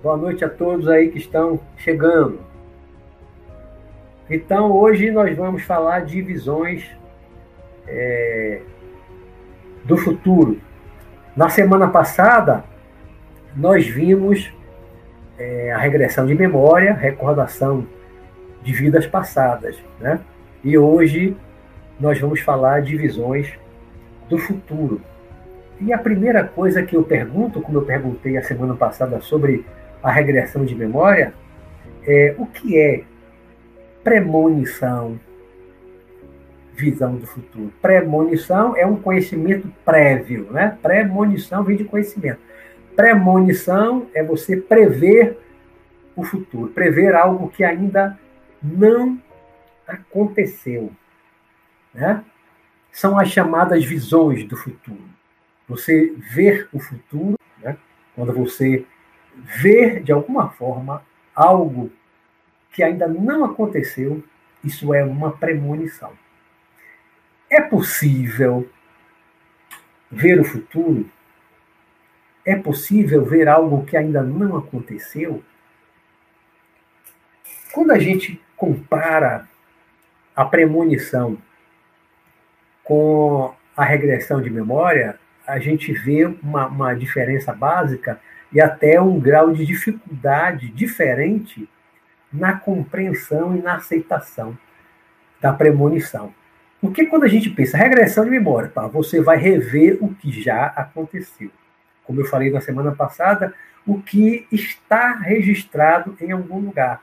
Boa noite a todos aí que estão chegando. Então, hoje nós vamos falar de visões é, do futuro. Na semana passada, nós vimos é, a regressão de memória, recordação de vidas passadas. Né? E hoje nós vamos falar de visões do futuro. E a primeira coisa que eu pergunto, como eu perguntei a semana passada sobre a regressão de memória, é o que é premonição, visão do futuro. Premonição é um conhecimento prévio, né? Premonição vem de conhecimento. Premonição é você prever o futuro, prever algo que ainda não aconteceu, né? São as chamadas visões do futuro. Você ver o futuro, né? Quando você ver de alguma forma algo que ainda não aconteceu, isso é uma premonição. É possível ver o futuro? É possível ver algo que ainda não aconteceu? Quando a gente compara a premonição com a regressão de memória, a gente vê uma, uma diferença básica e até um grau de dificuldade diferente na compreensão e na aceitação da premonição. Porque quando a gente pensa regressão de memória, tá? você vai rever o que já aconteceu. Como eu falei na semana passada, o que está registrado em algum lugar.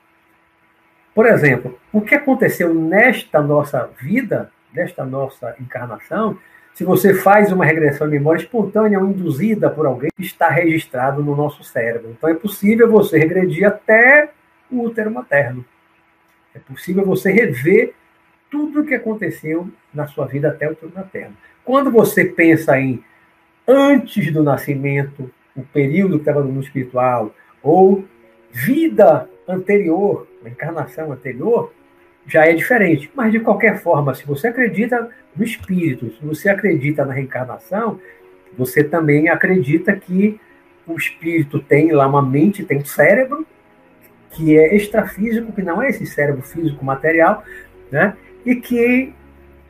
Por exemplo, o que aconteceu nesta nossa vida, nesta nossa encarnação, se você faz uma regressão de memória espontânea ou induzida por alguém, está registrado no nosso cérebro. Então é possível você regredir até o útero materno. É possível você rever tudo o que aconteceu na sua vida até o útero materno. Quando você pensa em antes do nascimento, o período que estava no mundo espiritual, ou vida anterior, a encarnação anterior, já é diferente. Mas, de qualquer forma, se você acredita no espírito, se você acredita na reencarnação, você também acredita que o espírito tem lá uma mente, tem um cérebro, que é extrafísico, que não é esse cérebro físico material, né? e que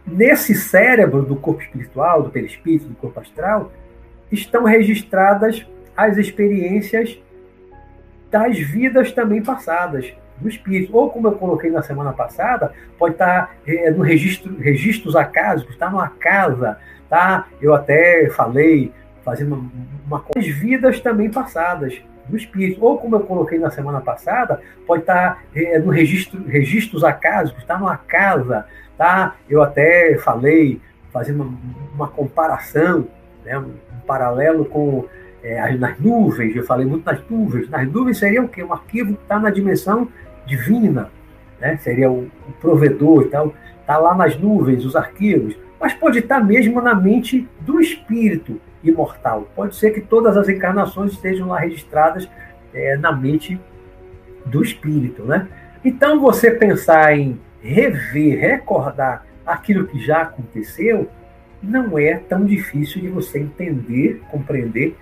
nesse cérebro do corpo espiritual, do perispírito, do corpo astral, estão registradas as experiências das vidas também passadas do espírito. Ou, como eu coloquei na semana passada, pode estar é, no registro, registros acásicos, está numa casa, tá? Eu até falei, fazendo uma, as vidas também passadas do espírito. Ou, como eu coloquei na semana passada, pode estar é, no registro, registros acásicos, está numa casa, tá? Eu até falei, fazendo uma, uma comparação, né, um, um paralelo com é, nas nuvens, eu falei muito nas nuvens. Nas nuvens seria o quê? Um arquivo que está na dimensão divina, né? seria o, o provedor e tal. Está lá nas nuvens, os arquivos. Mas pode estar mesmo na mente do espírito imortal. Pode ser que todas as encarnações estejam lá registradas é, na mente do espírito. Né? Então, você pensar em rever, recordar aquilo que já aconteceu, não é tão difícil de você entender, compreender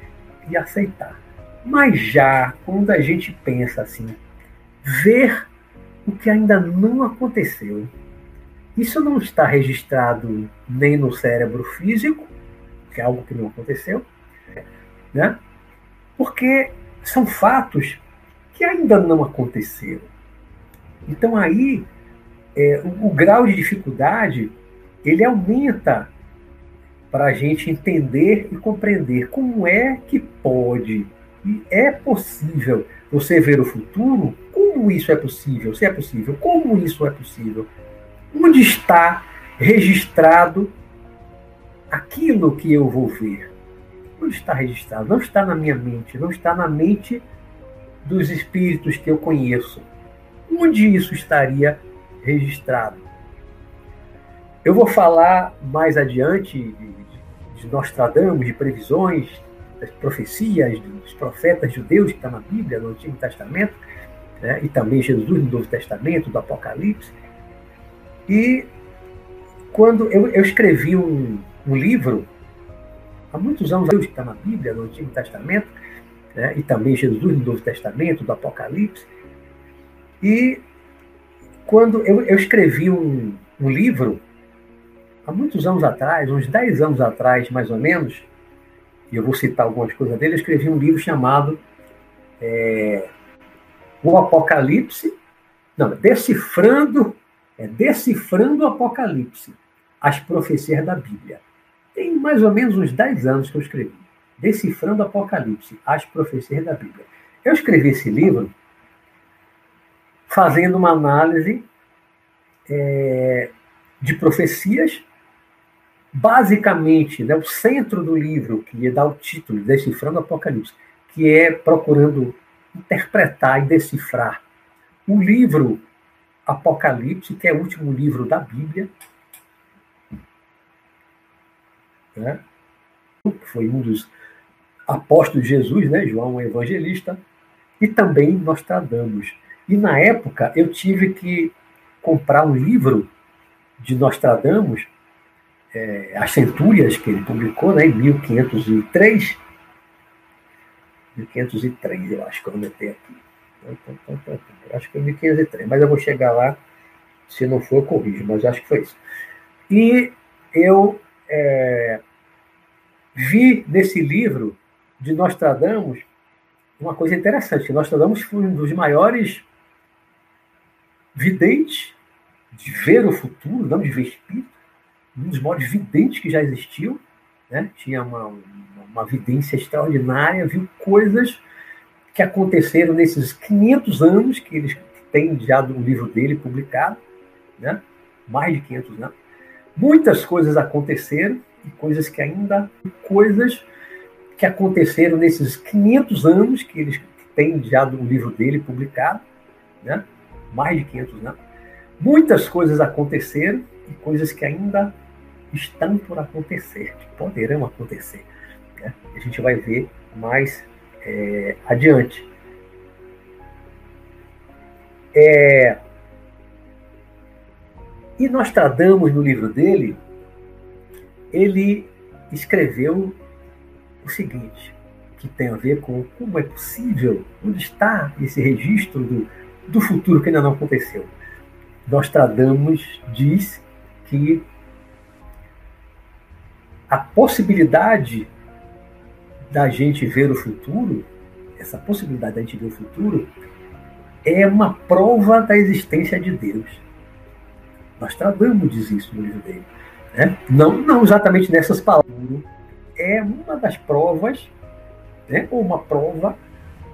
e aceitar. Mas já quando a gente pensa assim, ver o que ainda não aconteceu, isso não está registrado nem no cérebro físico, que é algo que não aconteceu, né? Porque são fatos que ainda não aconteceram. Então aí é, o, o grau de dificuldade ele aumenta para a gente entender e compreender como é que pode e é possível você ver o futuro. Como isso é possível? Se é possível, como isso é possível? Onde está registrado aquilo que eu vou ver? Onde está registrado? Não está na minha mente, não está na mente dos espíritos que eu conheço. Onde isso estaria registrado? Eu vou falar mais adiante de Nostradamus, de previsões, das profecias dos profetas judeus que está na Bíblia, no Antigo Testamento, né? e também Jesus no Novo Testamento, do Apocalipse. E quando eu, eu escrevi um, um, livro, há muitos anos, que está na Bíblia, no Antigo Testamento, né? e também Jesus no Novo Testamento, do Apocalipse. E quando eu, eu escrevi um, um livro, há muitos anos atrás, uns 10 anos atrás, mais ou menos, e eu vou citar algumas coisas dele, eu escrevi um livro chamado é, O Apocalipse, não, Decifrando, é, Decifrando o Apocalipse, as profecias da Bíblia. Tem mais ou menos uns 10 anos que eu escrevi. Decifrando o Apocalipse, as profecias da Bíblia. Eu escrevi esse livro fazendo uma análise é, de profecias basicamente, né, o centro do livro, que dá o título, Decifrando o Apocalipse, que é procurando interpretar e decifrar o livro Apocalipse, que é o último livro da Bíblia, né, foi um dos apóstolos de Jesus, né, João, o evangelista, e também Nostradamus. E na época eu tive que comprar um livro de Nostradamus é, As Centúrias, que ele publicou né, em 1503. 1503, eu acho que eu anotei aqui. Eu acho que é 1503, mas eu vou chegar lá. Se não for, eu corrijo, mas acho que foi isso. E eu é, vi nesse livro de Nostradamus uma coisa interessante. Nostradamus foi um dos maiores videntes de ver o futuro, não de ver espírito, um dos maiores videntes que já existiu, né? tinha uma, uma, uma vidência extraordinária, viu coisas que aconteceram nesses 500 anos que eles têm já do livro dele publicado, né? mais de 500 anos. Muitas coisas aconteceram e coisas que ainda coisas que aconteceram nesses 500 anos que eles têm já do livro dele publicado, né? mais de 500 anos. Muitas coisas aconteceram e coisas que ainda estão por acontecer, que poderão acontecer. Né? A gente vai ver mais é, adiante. É, e Nostradamus, no livro dele, ele escreveu o seguinte, que tem a ver com como é possível, onde está esse registro do, do futuro que ainda não aconteceu. Nostradamus diz que a possibilidade da gente ver o futuro, essa possibilidade da gente ver o futuro, é uma prova da existência de Deus. Nostradamus diz isso no livro dele. Né? Não, não exatamente nessas palavras. É uma das provas, né? ou uma prova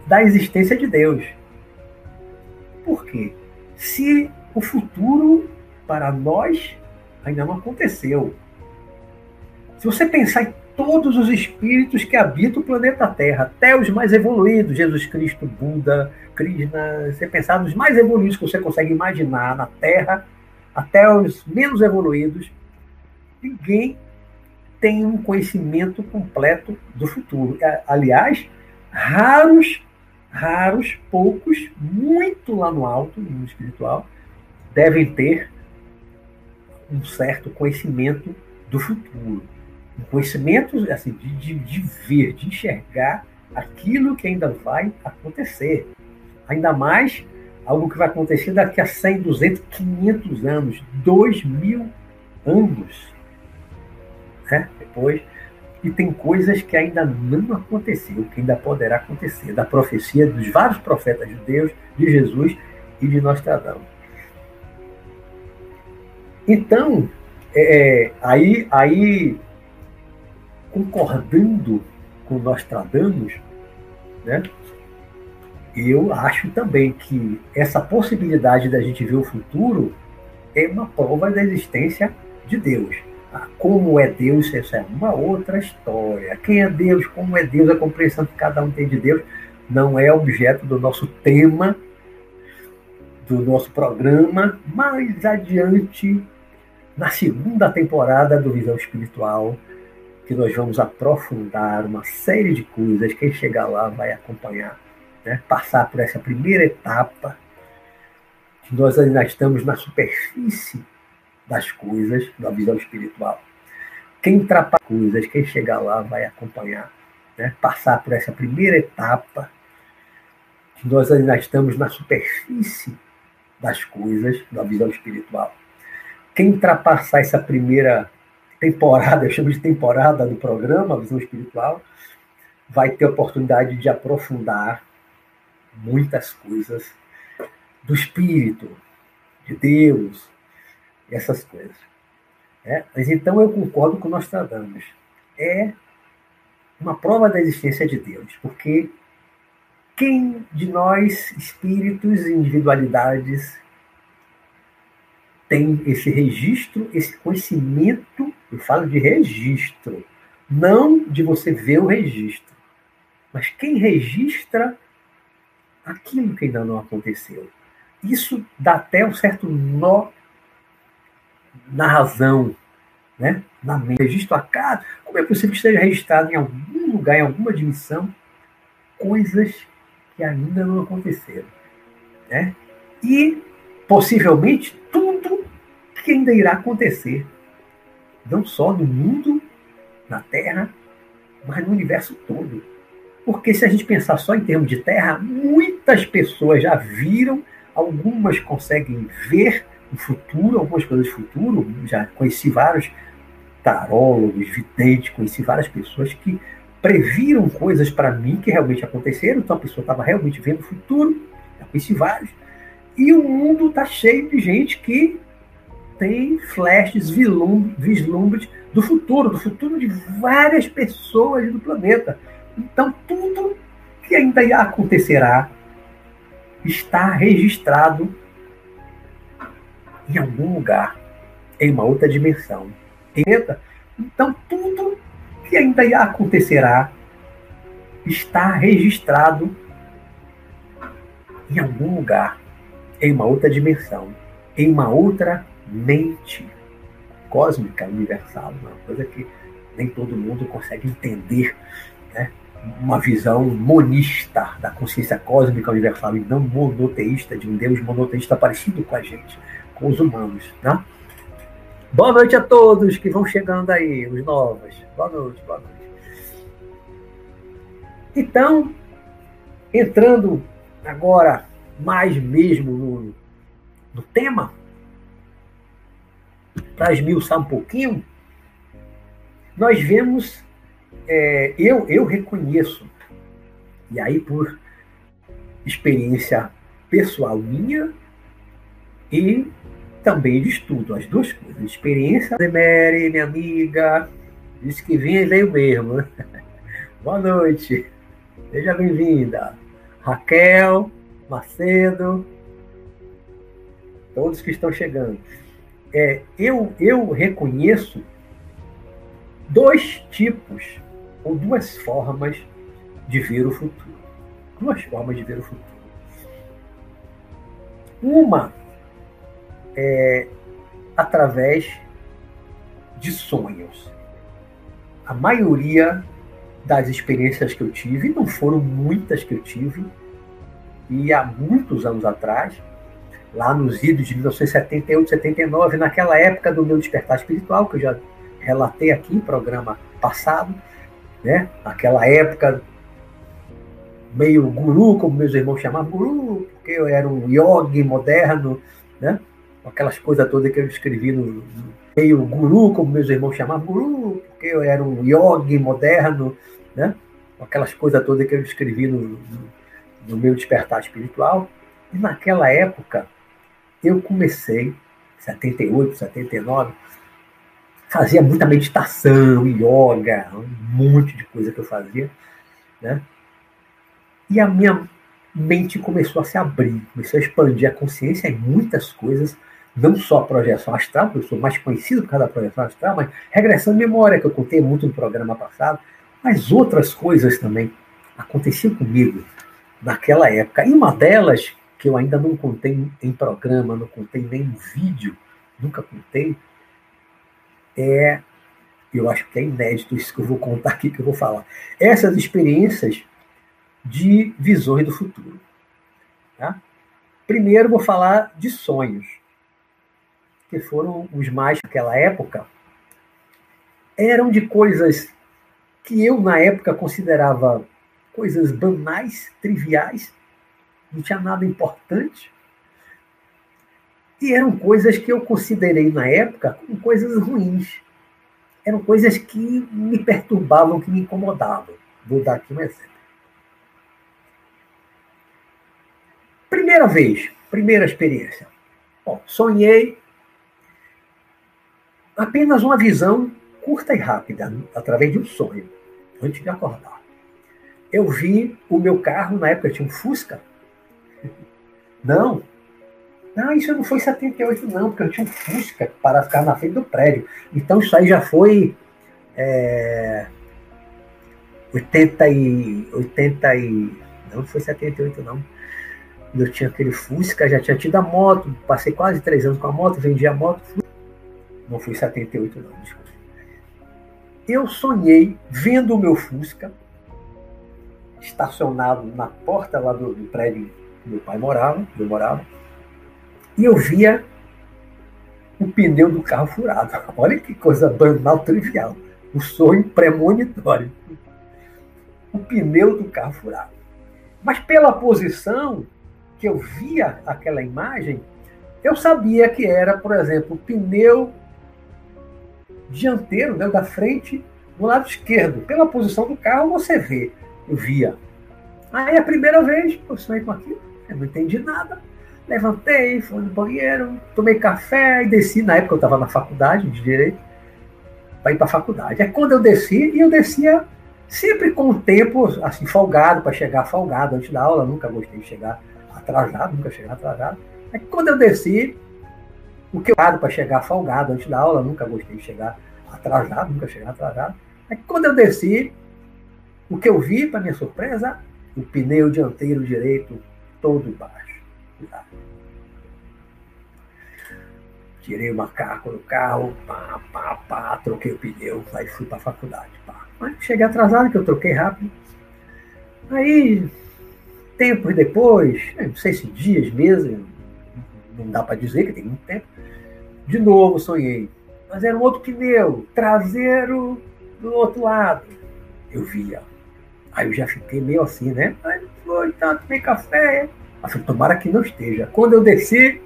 da existência de Deus. Por quê? Se o futuro para nós ainda não aconteceu, se você pensar em todos os espíritos que habitam o planeta Terra, até os mais evoluídos, Jesus Cristo, Buda, Krishna, você pensar nos mais evoluídos que você consegue imaginar na Terra, até os menos evoluídos, ninguém tem um conhecimento completo do futuro. Aliás, raros, raros, poucos, muito lá no alto, no espiritual, devem ter um certo conhecimento do futuro conhecimento assim, de, de, de ver, de enxergar aquilo que ainda vai acontecer. Ainda mais algo que vai acontecer daqui a 100, 200, 500 anos, 2 mil anos. Né? Depois. E tem coisas que ainda não aconteceu, que ainda poderá acontecer, da profecia dos vários profetas judeus, de Jesus e de Nostradamus. Então, é, é aí, aí concordando com Nostradamus, né, eu acho também que essa possibilidade da gente ver o futuro é uma prova da existência de Deus. Ah, como é Deus, essa é uma outra história. Quem é Deus, como é Deus, a compreensão que cada um tem de Deus, não é objeto do nosso tema, do nosso programa. Mais adiante, na segunda temporada do Visão Espiritual, que nós vamos aprofundar uma série de coisas. Quem chegar lá vai acompanhar, né? passar por essa primeira etapa, que nós ainda estamos na superfície das coisas da visão espiritual. Quem trapa coisas, quem chegar lá vai acompanhar né, passar por essa primeira etapa, que nós ainda estamos na superfície das coisas, da visão espiritual. Quem ultrapassar essa primeira temporada, eu chamo de temporada do programa Visão Espiritual, vai ter oportunidade de aprofundar muitas coisas do Espírito, de Deus, essas coisas. É? Mas então eu concordo com nós tratamos. É uma prova da existência de Deus, porque quem de nós, espíritos e individualidades, tem esse registro, esse conhecimento, eu falo de registro, não de você ver o registro, mas quem registra aquilo que ainda não aconteceu. Isso dá até um certo nó na razão, né? na mente. Registro a cada. Como é possível que esteja registrado em algum lugar, em alguma dimensão, coisas que ainda não aconteceram? Né? E, possivelmente, tudo que ainda irá acontecer. Não só no mundo, na Terra, mas no universo todo. Porque se a gente pensar só em termos de Terra, muitas pessoas já viram, algumas conseguem ver o futuro, algumas coisas do futuro. Já conheci vários tarólogos, videntes, conheci várias pessoas que previram coisas para mim que realmente aconteceram. Então a pessoa estava realmente vendo o futuro. Já conheci vários. E o mundo está cheio de gente que tem flashes, vislumbres do futuro, do futuro de várias pessoas do planeta. Então, tudo que ainda acontecerá está registrado em algum lugar, em uma outra dimensão. Então, tudo que ainda acontecerá está registrado em algum lugar, em uma outra dimensão, em uma outra mente cósmica universal, uma coisa que nem todo mundo consegue entender, né? uma visão monista da consciência cósmica universal e não monoteísta, de um Deus monoteísta parecido com a gente, com os humanos. Né? Boa noite a todos que vão chegando aí, os novos. Boa noite, boa noite. Então, entrando agora mais mesmo no, no tema, para esmiuçar um pouquinho, nós vemos, é, eu, eu reconheço, e aí por experiência pessoal minha e também de estudo, as duas coisas. Experiência, Mary, minha amiga, disse que vinha e veio mesmo. Boa noite, seja bem-vinda. Raquel, Macedo, todos que estão chegando é, eu, eu reconheço dois tipos ou duas formas de ver o futuro. Duas formas de ver o futuro. Uma é através de sonhos. A maioria das experiências que eu tive, não foram muitas que eu tive, e há muitos anos atrás, lá nos idos de 1978, 79, naquela época do meu despertar espiritual, que eu já relatei aqui em programa passado, né? Aquela época meio guru, como meus irmãos chamavam, guru, porque eu era um yogi moderno, né? Aquelas coisas todas que eu escrevi no, meio guru, como meus irmãos chamavam, guru, porque eu era um yogi moderno, né? Aquelas coisas todas que eu escrevi no, no, no meu despertar espiritual. E naquela época, eu comecei, 78, 79, fazia muita meditação, yoga, um monte de coisa que eu fazia, né? E a minha mente começou a se abrir, começou a expandir a consciência em muitas coisas, não só a projeção astral, porque eu sou mais conhecido por causa da projeção astral, mas regressão de memória, que eu contei muito no programa passado, mas outras coisas também aconteciam comigo naquela época. E uma delas, que eu ainda não contei em programa, não contei nem no vídeo, nunca contei, é, eu acho que é inédito isso que eu vou contar aqui, que eu vou falar. Essas experiências de visões do futuro. Tá? Primeiro vou falar de sonhos, que foram os mais naquela época, eram de coisas que eu, na época, considerava coisas banais, triviais, não tinha nada importante. E eram coisas que eu considerei na época como coisas ruins. Eram coisas que me perturbavam, que me incomodavam. Vou dar aqui um exemplo. Primeira vez, primeira experiência. Bom, sonhei apenas uma visão curta e rápida, através de um sonho, antes de acordar. Eu vi o meu carro, na época tinha um Fusca. Não, não, isso não foi 78, não, porque eu tinha um Fusca para ficar na frente do prédio. Então isso aí já foi é, 80 e. 80 e. Não foi 78, não. Eu tinha aquele Fusca, já tinha tido a moto, passei quase três anos com a moto, vendi a moto. Não foi 78, não, desculpa. Eu sonhei vendo o meu Fusca estacionado na porta lá do, do prédio meu pai morava, eu morava, e eu via o pneu do carro furado. Olha que coisa banal, trivial. O sonho premonitório. O pneu do carro furado. Mas pela posição que eu via aquela imagem, eu sabia que era, por exemplo, o pneu dianteiro, né, da frente, do lado esquerdo. Pela posição do carro, você vê. Eu via. Aí a primeira vez, eu sonhei com aquilo, eu não entendi nada. Levantei, fui no banheiro, tomei café e desci. Na época eu estava na faculdade de Direito, para ir para a faculdade. É quando eu desci, e eu descia sempre com o tempo assim, folgado, para chegar folgado antes da aula. Nunca gostei de chegar atrasado, nunca chegar atrasado. É quando eu desci, o que eu para chegar folgado antes da aula, nunca gostei de chegar atrasado, nunca chegar atrasado. É quando eu desci, o que eu vi, para minha surpresa, o pneu dianteiro direito todo baixo. Tirei o macaco do carro, pá, pá, pá, troquei o pneu, aí fui para a faculdade. Pá. Mas cheguei atrasado, que eu troquei rápido. Aí, tempos depois, não sei se dias, meses, não dá para dizer que tem muito tempo, de novo sonhei. Mas era um outro pneu, traseiro do outro lado. Eu via. Aí eu já fiquei meio assim, né? Aí foi, tá, tomei café, tomara que não esteja. Quando eu desci,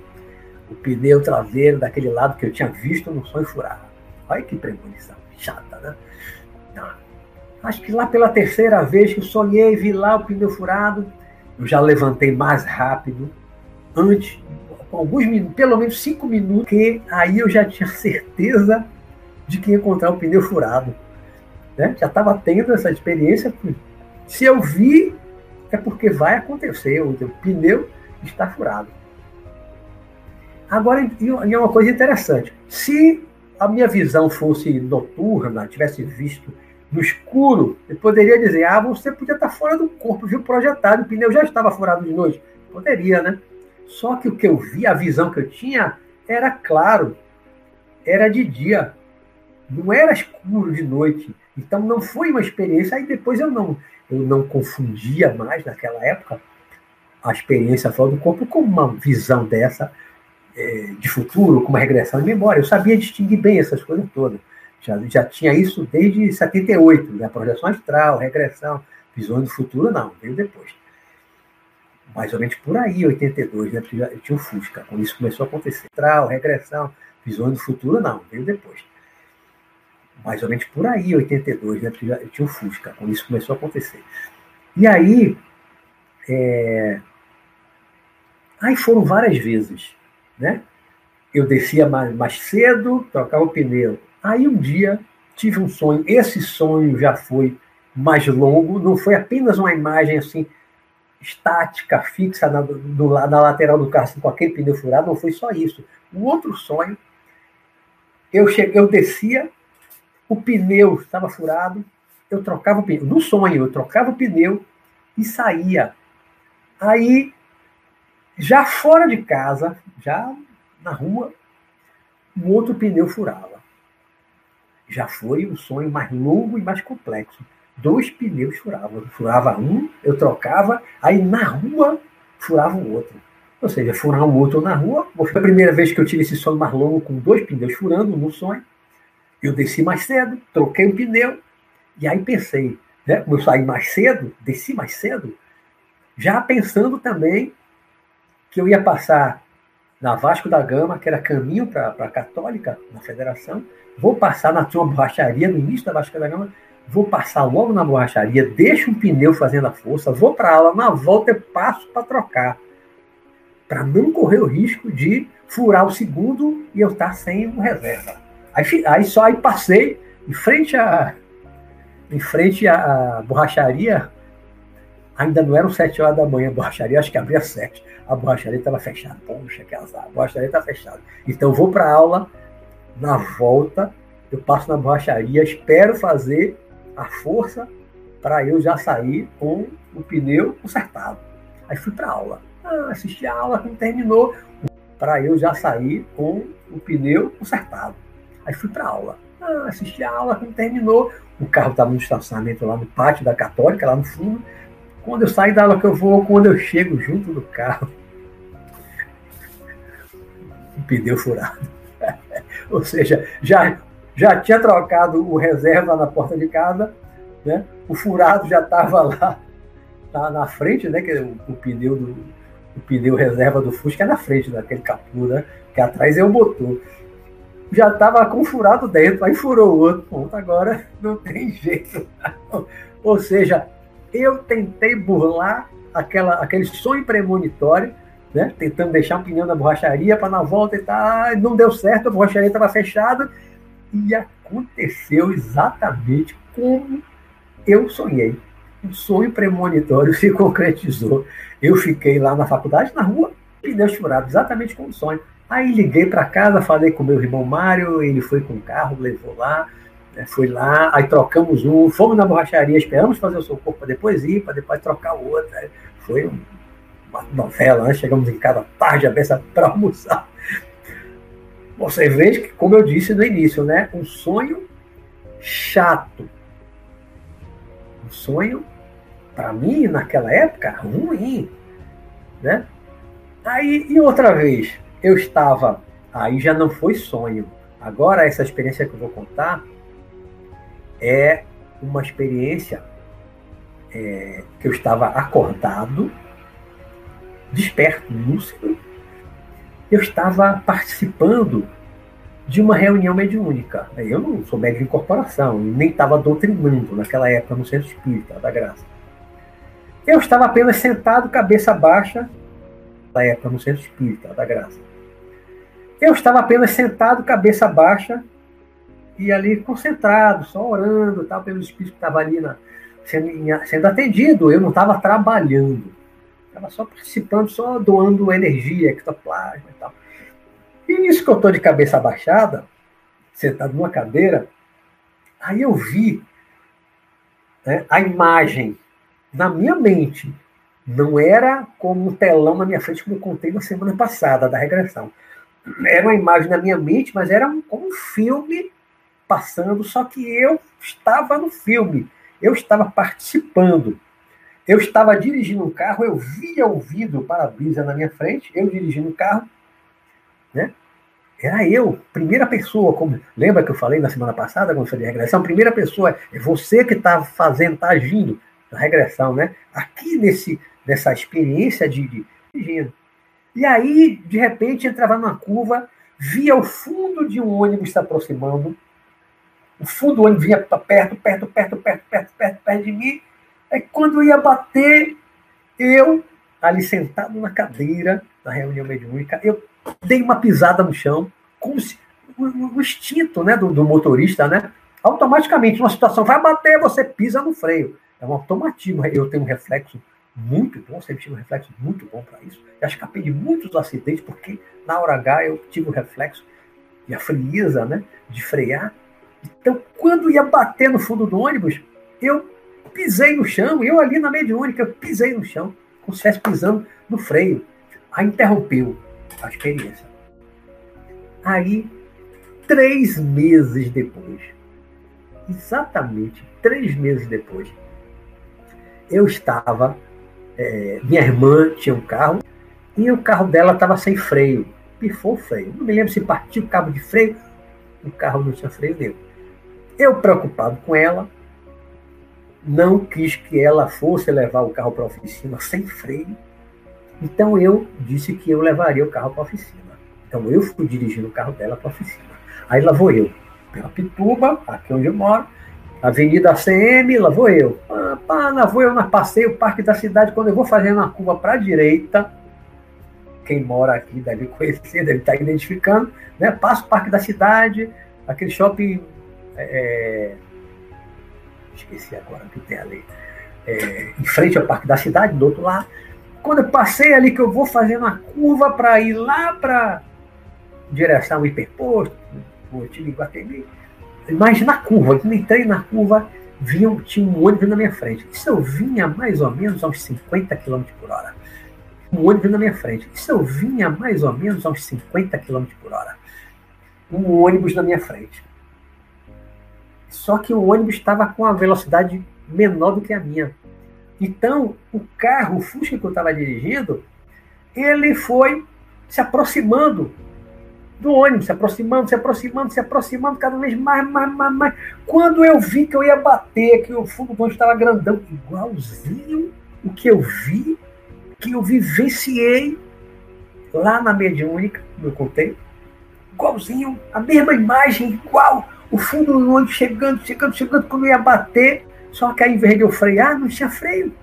o pneu traseiro daquele lado que eu tinha visto no sonho furar. Olha que premonição chata, né? Acho que lá pela terceira vez que eu sonhei, vi lá o pneu furado, eu já levantei mais rápido, antes, alguns minutos, pelo menos cinco minutos, que aí eu já tinha certeza de que ia encontrar o pneu furado. Né? Já estava tendo essa experiência. Se eu vi, é porque vai acontecer, o pneu está furado. Agora, e uma coisa interessante: se a minha visão fosse noturna, tivesse visto no escuro, eu poderia dizer: ah, você podia estar fora do corpo, viu projetado, o pneu já estava furado de noite. Poderia, né? Só que o que eu vi, a visão que eu tinha, era claro, era de dia, não era escuro de noite. Então não foi uma experiência. Aí depois eu não, eu não confundia mais naquela época a experiência fora do corpo com uma visão dessa é, de futuro, com uma regressão de memória. Eu sabia distinguir bem essas coisas todas. Já, já tinha isso desde 78, né? projeção astral, regressão, visão do futuro, não, veio depois. Mais ou menos por aí, 82, né? Eu tinha o Fusca, quando isso começou a acontecer. Astral, regressão, visão do futuro, não, veio depois mais ou menos por aí, 82, né? Porque eu tinha o Fusca, quando isso começou a acontecer. E aí, é... aí foram várias vezes, né? Eu descia mais, mais cedo, trocava o pneu. Aí um dia tive um sonho, esse sonho já foi mais longo, não foi apenas uma imagem assim estática, fixa na, do, na lateral do carro, assim, com aquele pneu furado, não foi só isso. Um outro sonho, eu, cheguei, eu descia o pneu estava furado, eu trocava o pneu. No sonho, eu trocava o pneu e saía. Aí, já fora de casa, já na rua, um outro pneu furava. Já foi um sonho mais longo e mais complexo. Dois pneus furavam. Furava um, eu trocava, aí na rua furava o outro. Ou seja, furar um outro na rua. Foi a primeira vez que eu tive esse sonho mais longo com dois pneus furando no sonho. Eu desci mais cedo, troquei o pneu E aí pensei, né? Como eu saí mais cedo, desci mais cedo, já pensando também que eu ia passar na Vasco da Gama, que era caminho para a Católica, na Federação, vou passar na tua borracharia, no início da Vasco da Gama, vou passar logo na borracharia, deixo um pneu fazendo a força, vou para aula, na volta eu passo para trocar, para não correr o risco de furar o segundo e eu estar tá sem o reserva. Aí, aí só aí passei em frente a em frente à borracharia, ainda não eram sete horas da manhã, a borracharia acho que abria sete. A borracharia estava fechada. Poxa, que azar, a borracharia está fechada. Então eu vou para aula, na volta, eu passo na borracharia, espero fazer a força para eu já sair com o pneu consertado. Aí fui para aula. Ah, assisti a aula, quando terminou, para eu já sair com o pneu consertado. Aí fui para aula. Ah, assisti a aula, quando terminou, o carro estava no estacionamento lá no pátio da Católica, lá no fundo. Quando eu saio da aula que eu vou, quando eu chego junto do carro, o pneu furado. Ou seja, já, já tinha trocado o reserva na porta de casa, né? o furado já estava lá na, na, frente, né? que é o, o, pneu do, o pneu reserva do Fusca é na frente daquele capô, né? que atrás é o motor já estava com furado dentro, aí furou o outro ponto, agora não tem jeito. Ou seja, eu tentei burlar aquela, aquele sonho premonitório, né? tentando deixar um pneu na borracharia para na volta e tá, não deu certo, a borracharia estava fechada e aconteceu exatamente como eu sonhei. Um sonho premonitório se concretizou. Eu fiquei lá na faculdade, na rua, pneus furados, exatamente como sonho. Aí liguei para casa, falei com meu irmão Mário, ele foi com o carro, levou lá, né, foi lá, aí trocamos um, fomos na borracharia, esperamos fazer o socorro para depois ir, para depois trocar o outro. Aí foi uma novela, né? chegamos em casa tarde, a para almoçar. Você vê que, como eu disse no início, né, um sonho chato. Um sonho, para mim, naquela época, ruim. Né? Aí, e outra vez, eu estava, aí já não foi sonho. Agora, essa experiência que eu vou contar é uma experiência é, que eu estava acordado, desperto, lúcido. Eu estava participando de uma reunião mediúnica. Eu não sou médico de incorporação, nem estava doutrinando naquela época no centro espírita da graça. Eu estava apenas sentado, cabeça baixa, na época no centro espírita da graça. Eu estava apenas sentado, cabeça baixa, e ali concentrado, só orando, tal, pelo espírito que estava ali na, sendo, sendo atendido. Eu não estava trabalhando. Estava só participando, só doando energia, ectoplasma e tal. E nisso que eu estou de cabeça baixada, sentado numa cadeira, aí eu vi né, a imagem na minha mente. Não era como um telão na minha frente, como eu contei na semana passada, da regressão era uma imagem na minha mente, mas era um, como um filme passando, só que eu estava no filme, eu estava participando. Eu estava dirigindo um carro, eu via o vidro para-brisa na minha frente, eu dirigindo o carro, né? Era eu, primeira pessoa, como lembra que eu falei na semana passada, quando eu falei de regressão, primeira pessoa, é você que está fazendo, está agindo na regressão, né? Aqui nesse, nessa experiência de, de dirigindo. E aí, de repente, entrava numa curva, via o fundo de um ônibus se aproximando. O fundo do ônibus vinha perto, perto, perto, perto, perto, perto, perto de mim. Aí, quando ia bater, eu, ali sentado na cadeira da reunião mediúnica, eu dei uma pisada no chão, como se o, o instinto né, do, do, motorista, né? Automaticamente, uma situação vai bater, você pisa no freio. É um automatismo. Eu tenho um reflexo muito bom, sempre tive um reflexo muito bom para isso. Já escapei de muitos acidentes, porque na hora H eu tive o reflexo e a frieza né, de frear. Então, quando ia bater no fundo do ônibus, eu pisei no chão, eu ali na mediúnica, eu pisei no chão, como se estivesse pisando no freio. Aí interrompeu a experiência. Aí, três meses depois, exatamente três meses depois, eu estava é, minha irmã tinha um carro e o carro dela estava sem freio. Pifou o freio. Não me lembro se partiu o cabo de freio. O carro não tinha freio nenhum. Eu, preocupado com ela, não quis que ela fosse levar o carro para a oficina sem freio. Então eu disse que eu levaria o carro para a oficina. Então eu fui dirigindo o carro dela para a oficina. Aí lá vou eu, pela Pituba, aqui onde eu moro, Avenida ACM, lá vou eu. Pá, pá, lá vou eu, na passeio, o Parque da Cidade, quando eu vou fazendo a curva para a direita, quem mora aqui deve conhecer, deve estar identificando, né? Passo o Parque da Cidade, aquele shopping. É... Esqueci agora o que tem ali. É... em frente ao Parque da Cidade, do outro lado. Quando eu passei ali, que eu vou fazendo a curva para ir lá para direção ao hiperposto, o time Guatemi, mas na curva, quando entrei na curva, vinha, tinha um ônibus na minha frente. Isso eu vinha mais ou menos aos 50 km por hora um ônibus na minha frente. Isso eu vinha mais ou menos a uns 50 km por hora. Um ônibus na minha frente. Só que o ônibus estava com a velocidade menor do que a minha. Então, o carro, o Fusca que eu estava dirigindo, ele foi se aproximando do ônibus, se aproximando, se aproximando, se aproximando, cada vez mais, mais, mais, mais. Quando eu vi que eu ia bater, que o fundo do ônibus estava grandão, igualzinho o que eu vi que eu vivenciei lá na mediúnica, como eu contei, igualzinho, a mesma imagem, igual, o fundo do ônibus chegando, chegando, chegando, quando ia bater, só que aí, em vez de eu frear, não tinha freio.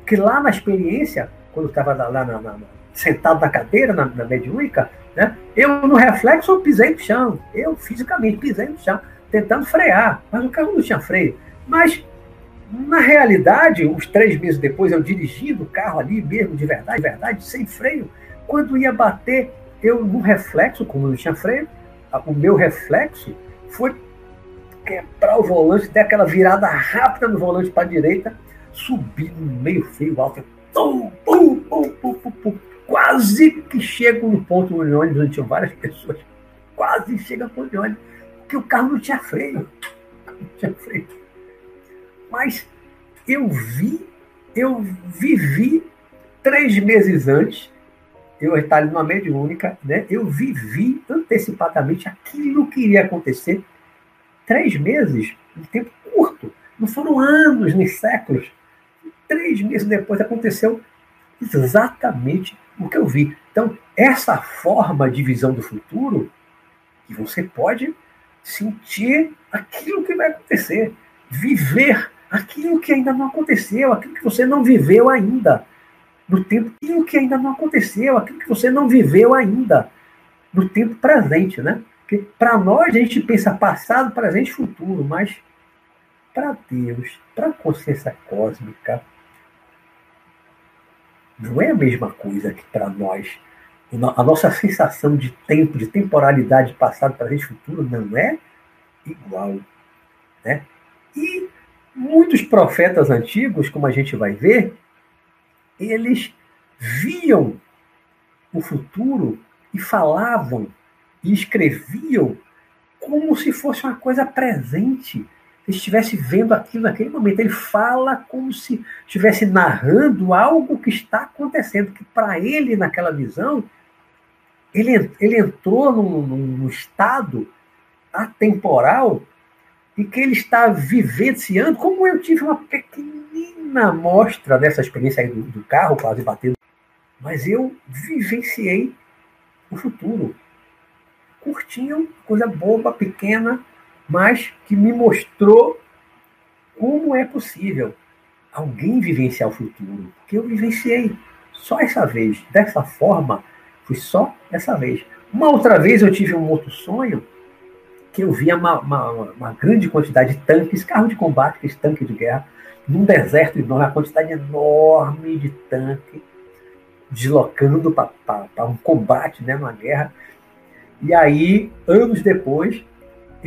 Porque lá na experiência, quando eu estava lá na, na, sentado na cadeira, na, na mediúnica, né, eu no reflexo eu pisei no chão, eu fisicamente pisei no chão, tentando frear, mas o carro não tinha freio. Mas na realidade, uns três meses depois, eu dirigindo o carro ali mesmo, de verdade, de verdade, sem freio, quando ia bater, eu no reflexo, como não tinha freio, o meu reflexo foi quebrar o volante, dar aquela virada rápida no volante para a direita, subir no meio feio alto, pum, pum, pum, pum, pum, pum, quase que chego no ponto do ônibus onde tinham várias pessoas, quase chega no ponto de ônibus, porque o carro não tinha freio, não tinha freio. Mas eu vi, eu vivi três meses antes, eu estava numa mediúnica, né? eu vivi antecipadamente aquilo que iria acontecer. Três meses, um tempo curto, não foram anos nem séculos. Três meses depois aconteceu exatamente o que eu vi. Então, essa forma de visão do futuro, que você pode sentir aquilo que vai acontecer, viver aquilo que ainda não aconteceu, aquilo que você não viveu ainda no tempo, aquilo que ainda não aconteceu, aquilo que você não viveu ainda no tempo presente, né? Porque para nós a gente pensa passado, presente, futuro, mas para Deus, para a consciência cósmica, não é a mesma coisa que para nós. A nossa sensação de tempo, de temporalidade, passado, presente, futuro, não é igual, né? E Muitos profetas antigos, como a gente vai ver, eles viam o futuro e falavam e escreviam como se fosse uma coisa presente. Estivesse vendo aquilo naquele momento. Ele fala como se estivesse narrando algo que está acontecendo, que para ele, naquela visão, ele, ele entrou num, num estado atemporal e que ele está vivenciando, como eu tive uma pequenina amostra dessa experiência aí do, do carro, quase batendo, mas eu vivenciei o futuro. Curtinho, coisa boba, pequena, mas que me mostrou como é possível alguém vivenciar o futuro. Porque eu vivenciei só essa vez, dessa forma, foi só essa vez. Uma outra vez eu tive um outro sonho que eu via uma, uma, uma grande quantidade de tanques, carro de combate, aqueles tanques de guerra, num deserto enorme, uma quantidade enorme de tanque deslocando para um combate, né, uma guerra. E aí, anos depois,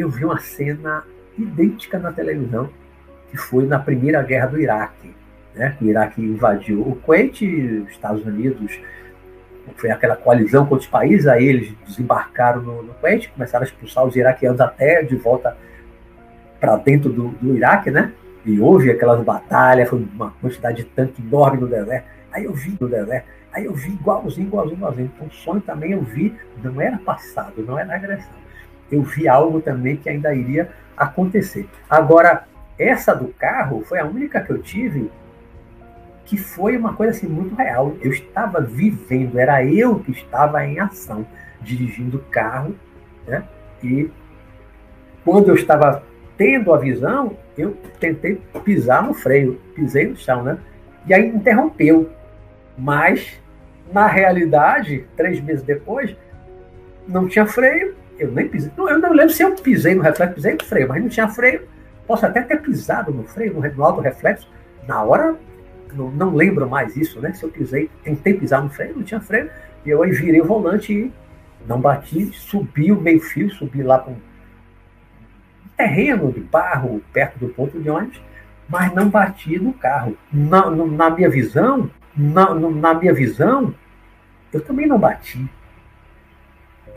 eu vi uma cena idêntica na televisão, que foi na primeira guerra do Iraque. Né? O Iraque invadiu o Kuwait, os Estados Unidos foi aquela coalizão com outros países, aí eles desembarcaram no, no Kuwait, começaram a expulsar os iraquianos até de volta para dentro do, do Iraque, né? E houve aquelas batalhas, foi uma quantidade de tanque enorme no deserto. Aí eu vi no deserto, aí eu vi igualzinho, igualzinho, igualzinho. Então o sonho também eu vi, não era passado, não era agressão. Eu vi algo também que ainda iria acontecer. Agora, essa do carro foi a única que eu tive que foi uma coisa assim muito real. Eu estava vivendo, era eu que estava em ação, dirigindo o carro, né? E quando eu estava tendo a visão, eu tentei pisar no freio, pisei no chão, né? E aí interrompeu. Mas, na realidade, três meses depois, não tinha freio, eu nem pisei. Não, eu não lembro se eu pisei no reflexo, pisei no freio, mas não tinha freio. Posso até ter pisado no freio, no alto reflexo. Na hora, não, não lembro mais isso, né? Se eu pisei, tentei pisar no freio, não tinha freio. E eu aí virei o volante e não bati, subi o meio fio, subi lá para um terreno de barro perto do ponto de ônibus, mas não bati no carro. Na, na minha visão, na, na minha visão, eu também não bati.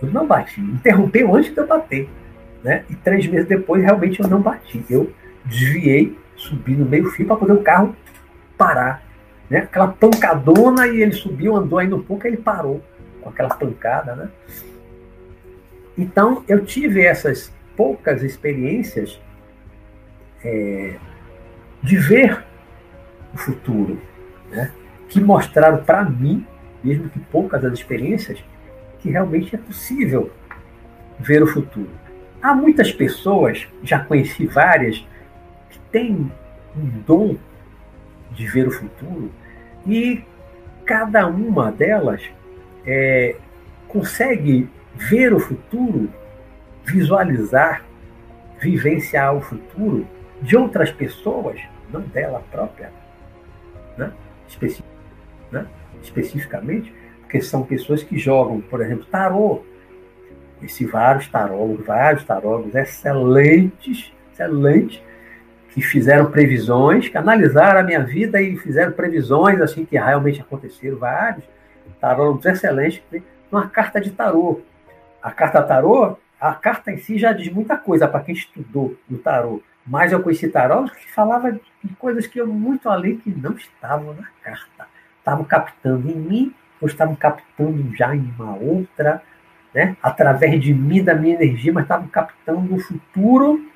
Eu não bati. Interrompeu antes de eu bater. Né? E três meses depois, realmente, eu não bati. Eu desviei, subi no meio fio para poder o carro parar. Né? Aquela pancadona e ele subiu, andou ainda um pouco, ele parou com aquela pancada. Né? Então, eu tive essas poucas experiências é, de ver o futuro, né? que mostraram para mim, mesmo que poucas as experiências, que realmente é possível ver o futuro. Há muitas pessoas, já conheci várias, que têm um dom de ver o futuro e cada uma delas é, consegue ver o futuro, visualizar, vivenciar o futuro de outras pessoas, não dela própria, né? Especi né? especificamente, porque são pessoas que jogam, por exemplo, tarô. Esse vários tarólogos, vários tarólogos excelentes, excelentes, que fizeram previsões, que analisaram a minha vida e fizeram previsões assim que realmente aconteceram, vários tarólogos excelentes, uma carta de tarô. A carta tarô, a carta em si já diz muita coisa para quem estudou no tarô, mas eu conheci tarólogos que falavam de coisas que eu muito além que não estavam na carta. Estavam captando em mim ou estavam captando já em uma outra, né? através de mim, da minha energia, mas estavam captando o futuro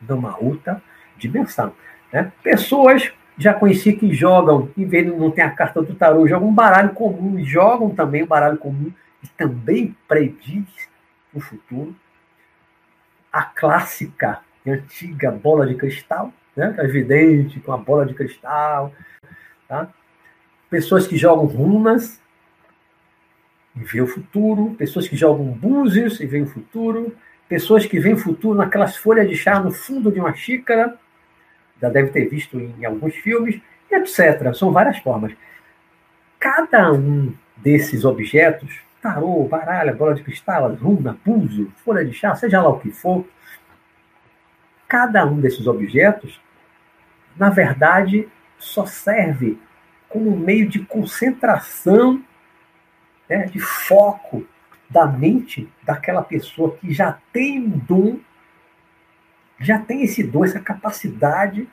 de uma outra dimensão. Né? Pessoas já conheci que jogam, em vez de não ter a carta do tarô, jogam um baralho comum, e jogam também um baralho comum, e também prediz o futuro. A clássica e antiga bola de cristal, né? É evidente, com a bola de cristal. Tá? Pessoas que jogam runas e vê o futuro, pessoas que jogam búzios e veem o futuro, pessoas que veem o futuro naquelas folhas de chá no fundo de uma xícara, já deve ter visto em alguns filmes, etc. São várias formas. Cada um desses objetos, tarô, baralho, bola de cristal, runa, pulso, folha de chá, seja lá o que for, cada um desses objetos, na verdade, só serve como meio de concentração, né, de foco da mente daquela pessoa que já tem um dom já tem esse dom, essa capacidade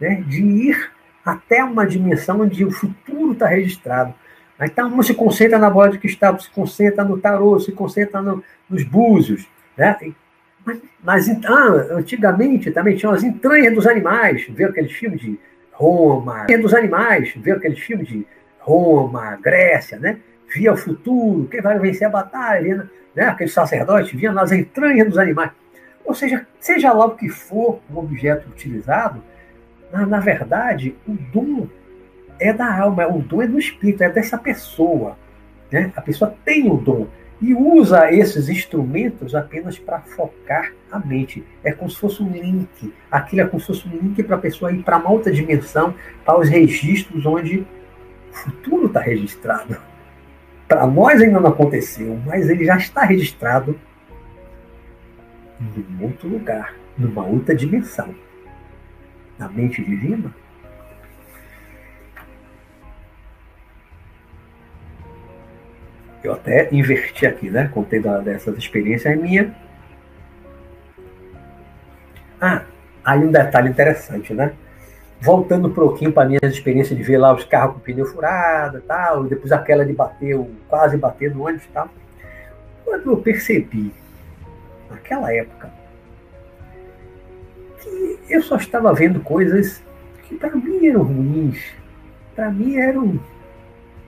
né, de ir até uma dimensão onde o futuro está registrado. Então, uma se concentra na bola de cristal, se concentra no tarô, se concentra no, nos búzios. Né? Mas, ah, antigamente também tinham as entranhas dos animais. Viu aqueles filmes de Roma? dos animais. Viu aqueles filmes de Roma, Grécia, né? Via o futuro, quem vai vencer a batalha, né? Aqueles sacerdotes viam nas entranhas dos animais. Ou seja, seja lá o que for o objeto utilizado, na, na verdade, o dom é da alma, o dom é do espírito, é dessa pessoa. Né? A pessoa tem o dom e usa esses instrumentos apenas para focar a mente. É como se fosse um link. Aquilo é como se fosse um link para a pessoa ir para uma outra dimensão, para os registros onde o futuro está registrado. Para nós ainda não aconteceu, mas ele já está registrado num outro lugar, numa outra dimensão. Na mente divina, eu até inverti aqui, né? Contei da, dessas experiências minhas. Ah, aí um detalhe interessante, né? Voltando um pouquinho para minhas experiências de ver lá os carros com pneu furado e tal, depois aquela de bater, quase bater no ônibus e tal. Quando eu percebi naquela época, que eu só estava vendo coisas que para mim eram ruins, para mim eram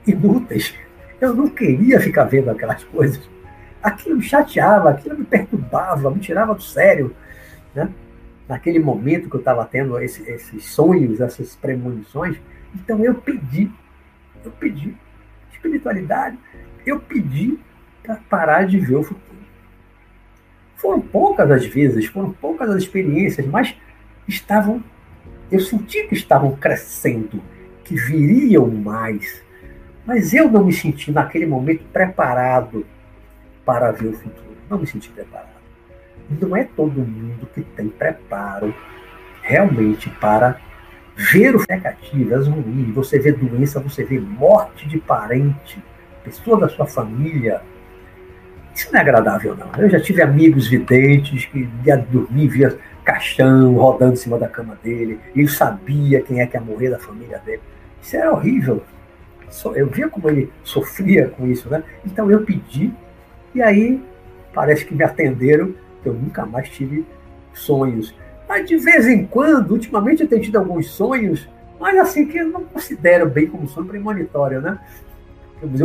inúteis. Eu não queria ficar vendo aquelas coisas. Aquilo me chateava, aquilo me perturbava, me tirava do sério. Né? Naquele momento que eu estava tendo esse, esses sonhos, essas premonições, então eu pedi, eu pedi espiritualidade, eu pedi para parar de ver o futuro. Foram poucas as vezes, foram poucas as experiências, mas estavam, eu senti que estavam crescendo, que viriam mais. Mas eu não me senti naquele momento preparado para ver o futuro. Não me senti preparado. Não é todo mundo que tem preparo realmente para ver o negativas ruins. Você vê doença, você vê morte de parente, pessoa da sua família. Isso não é agradável, não. Eu já tive amigos videntes que ia dormir, via caixão rodando em cima da cama dele. Ele sabia quem é que ia morrer da família dele. Isso era horrível. Eu via como ele sofria com isso, né? Então eu pedi, e aí parece que me atenderam, eu nunca mais tive sonhos. Mas de vez em quando, ultimamente eu tenho tido alguns sonhos, mas assim que eu não considero bem como sonho premonitório, né?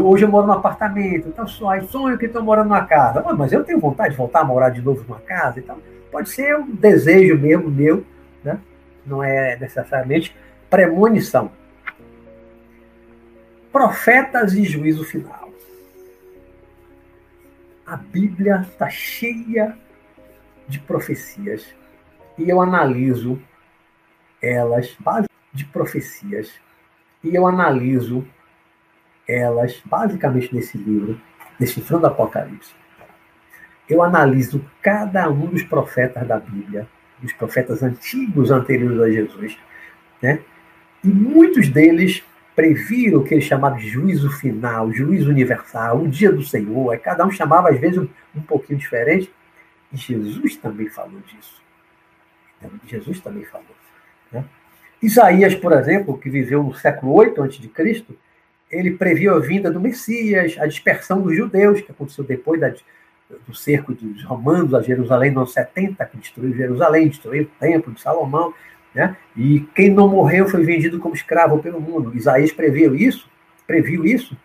Hoje eu moro num apartamento, então sonho, sonho que estou morando numa casa. Mas eu tenho vontade de voltar a morar de novo numa casa, então pode ser um desejo mesmo meu, né? não é necessariamente premonição. Profetas e juízo final. A Bíblia está cheia de profecias e eu analiso elas de profecias e eu analiso elas basicamente nesse livro, Decifrando Apocalipse. Eu analiso cada um dos profetas da Bíblia, dos profetas antigos anteriores a Jesus, né? E muitos deles previram o que eles chamavam de juízo final, juízo universal, o dia do Senhor. Aí cada um chamava, às vezes, um, um pouquinho diferente. E Jesus também falou disso. Então, Jesus também falou. Né? Isaías, por exemplo, que viveu no século 8 a.C., ele previu a vinda do Messias, a dispersão dos judeus, que aconteceu depois da, do cerco dos romanos a Jerusalém no ano 70, que destruiu Jerusalém, destruiu o templo de Salomão. Né? E quem não morreu foi vendido como escravo pelo mundo. Isaías previu isso, previu isso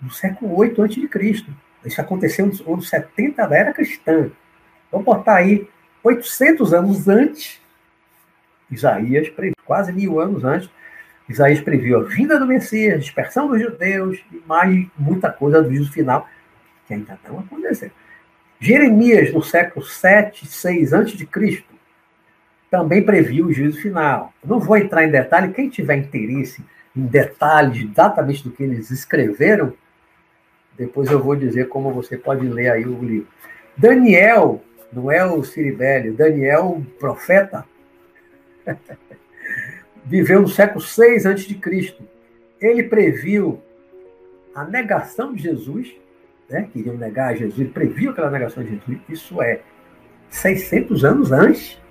no século 8 a.C. Isso aconteceu no ano 70 da era cristã. Vamos botar aí 800 anos antes, Isaías previu, quase mil anos antes, Isaías previu a vinda do Messias, a dispersão dos judeus e mais muita coisa do juízo final, que ainda não aconteceu. Jeremias, no século 7, 6 a.C., também previu o juízo final. não vou entrar em detalhe, quem tiver interesse em detalhes exatamente do que eles escreveram, depois eu vou dizer como você pode ler aí o livro. Daniel, não é o Ciribélio, Daniel, um profeta, viveu no século 6 a.C. Ele previu a negação de Jesus, né? queriam negar Jesus, ele previu aquela negação de Jesus, isso é 600 anos antes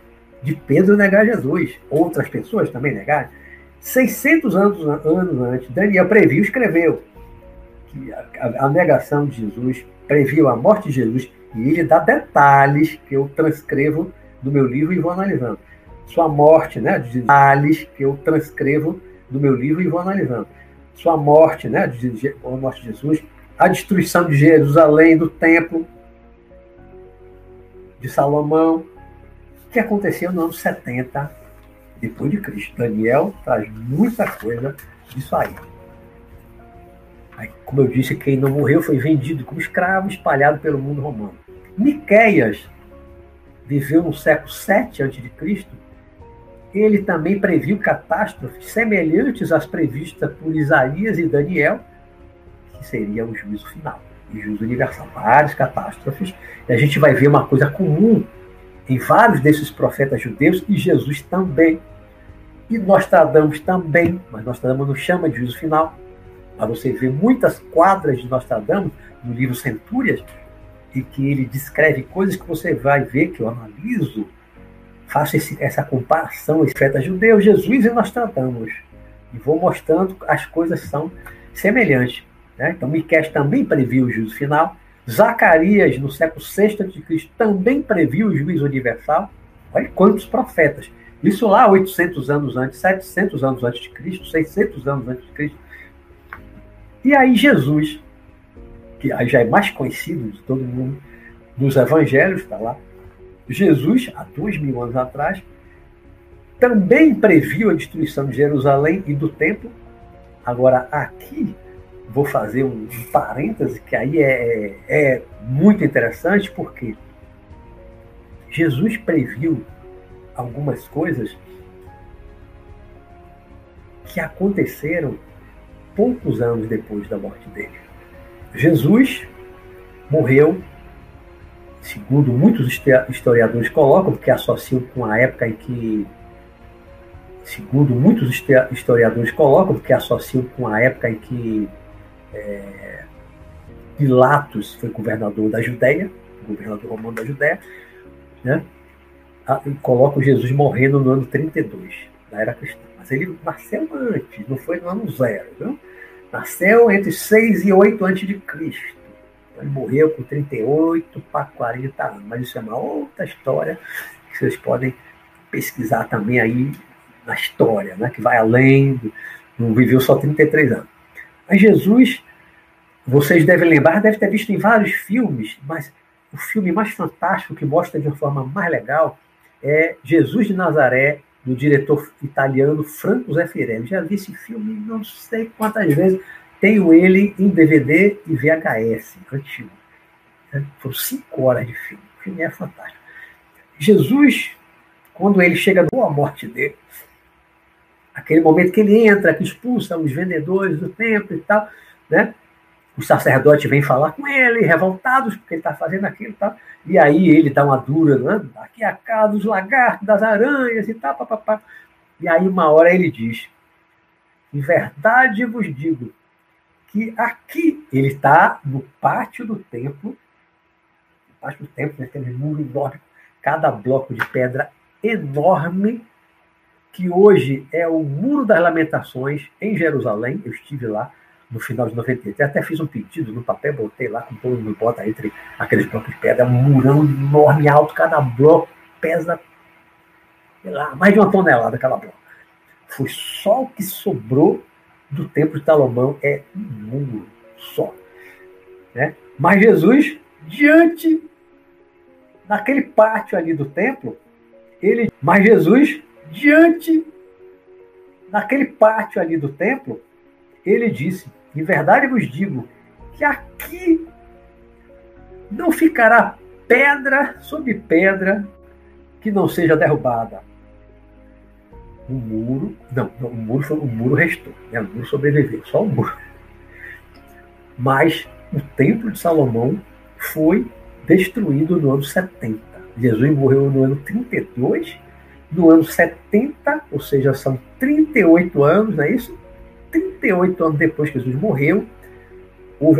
de Pedro negar Jesus. Outras pessoas também negaram. 600 anos, anos antes, Daniel previu, escreveu que a, a, a, negação de Jesus previu a morte de Jesus e ele dá detalhes que eu transcrevo no meu livro e vou analisando. Sua morte, né, de detalhes que eu transcrevo no meu livro e vou analisando. Sua morte, né, de, a morte de Jesus, a destruição de Jerusalém, do templo de Salomão, que aconteceu no ano 70 depois de Cristo. Daniel traz muita coisa disso aí. aí. Como eu disse, quem não morreu foi vendido como escravo, espalhado pelo mundo romano. Miqueias viveu no século 7 a.C. Ele também previu catástrofes semelhantes às previstas por Isaías e Daniel, que seria o juízo final, o juízo universal. Várias catástrofes. E a gente vai ver uma coisa comum em vários desses profetas judeus, e Jesus também. E Nostradamus também, mas Nostradamus não chama de juízo final. Mas você vê muitas quadras de Nostradamus no livro Centúrias, e que ele descreve coisas que você vai ver, que eu analiso, faço esse, essa comparação, esse profeta judeu, Jesus e Nostradamus. E vou mostrando as coisas são semelhantes. Né? Então, Miquel também previu o juízo final, Zacarias, no século VI a.C., também previu o juízo universal. Olha quantos profetas. Isso lá 800 anos antes, 700 anos antes de Cristo, 600 anos antes de Cristo. E aí Jesus, que já é mais conhecido de todo mundo, nos evangelhos, está lá, Jesus, há dois mil anos atrás, também previu a destruição de Jerusalém e do templo. Agora, aqui, vou fazer um, um parêntese, que aí é, é muito interessante, porque Jesus previu algumas coisas que aconteceram poucos anos depois da morte dele. Jesus morreu, segundo muitos historiadores colocam, porque associam com a época em que, segundo muitos historiadores colocam, porque associam com a época em que é, Pilatos foi governador da Judéia, governador romano da Judéia, né? Ah, e colocam Jesus morrendo no ano 32 da era cristã. Mas ele nasceu antes, não foi no ano zero. Viu? Nasceu entre 6 e 8 antes de Cristo. Ele morreu com 38 para 40 anos. Mas isso é uma outra história que vocês podem pesquisar também aí na história, né? que vai além, do, não viveu só 33 anos. Mas Jesus, vocês devem lembrar, deve ter visto em vários filmes, mas o filme mais fantástico que mostra de uma forma mais legal é Jesus de Nazaré, do diretor italiano Franco Zeffirelli. Já vi esse filme não sei quantas vezes. Tenho ele em DVD e VHS, antigo. É, foram cinco horas de filme. O filme é fantástico. Jesus, quando ele chega na morte dele, aquele momento que ele entra, que expulsa os vendedores do templo e tal, né? Os sacerdotes vêm falar com ele, revoltados, porque ele está fazendo aquilo e tal. E aí ele dá uma dura, né? aqui é a casa dos lagartos, das aranhas e tal, papapá. E aí uma hora ele diz, em verdade vos digo, que aqui ele está no pátio do templo, no pátio do templo, né, aquele muro enorme, cada bloco de pedra enorme, que hoje é o Muro das Lamentações em Jerusalém, eu estive lá no final de 98. Eu até fiz um pedido no papel, botei lá, com todo mundo bota entre aqueles blocos de pedra, um murão enorme, alto, cada bloco pesa, sei lá, mais de uma tonelada cada bloco. Foi só o que sobrou do templo de Salomão, é um muro só. Né? Mas Jesus, diante daquele pátio ali do templo, ele, mas Jesus diante daquele pátio ali do templo, ele disse: Em verdade vos digo que aqui não ficará pedra sobre pedra que não seja derrubada. O muro, não, o muro, foi, o muro restou, né? o muro sobreviveu, só o muro. Mas o templo de Salomão foi destruído no ano 70. Jesus morreu no ano 32 no ano 70, ou seja, são 38 anos, não é isso? 38 anos depois que Jesus morreu, os,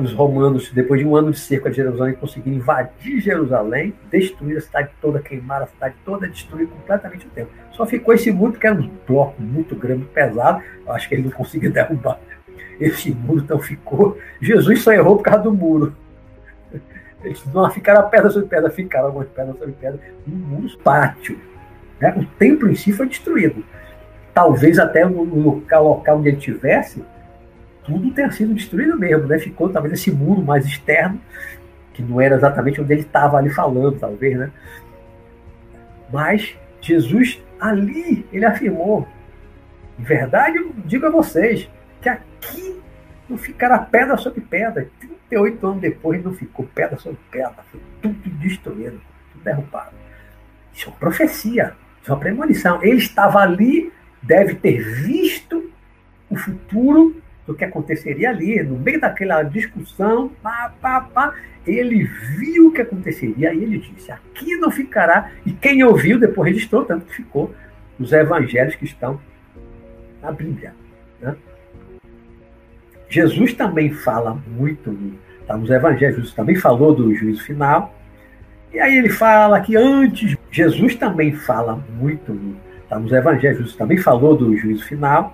os romanos, depois de um ano de cerco a Jerusalém, conseguiram invadir Jerusalém, destruir a cidade toda, queimar a cidade toda, destruir completamente o templo. Só ficou esse muro, que era um bloco muito grande, pesado, eu acho que ele não conseguiu derrubar esse muro, então ficou. Jesus só errou por causa do muro. Eles não ficaram pedra sobre pedra, ficaram algumas pedras sobre pedra, um muro pátio né? O templo em si foi destruído. Talvez até no local, local onde ele estivesse, tudo tenha sido destruído mesmo. Né? Ficou talvez esse muro mais externo, que não era exatamente onde ele estava ali falando, talvez. Né? Mas Jesus ali, ele afirmou, em verdade, eu digo a vocês, que aqui não ficará pedra sobre pedra. 38 anos depois não ficou pedra sobre pedra, foi tudo destruído, tudo derrubado. Isso é uma profecia. É uma premonição. Ele estava ali, deve ter visto o futuro do que aconteceria ali, no meio daquela discussão, pá, pá, pá, ele viu o que aconteceria e ele disse: aqui não ficará. E quem ouviu depois registrou, tanto que ficou nos evangelhos que estão na Bíblia. Né? Jesus também fala muito, tá, nos evangelhos, Jesus também falou do juízo final, e aí ele fala que antes, Jesus também fala muito, tá, nos evangelhos, Jesus também falou do juízo final.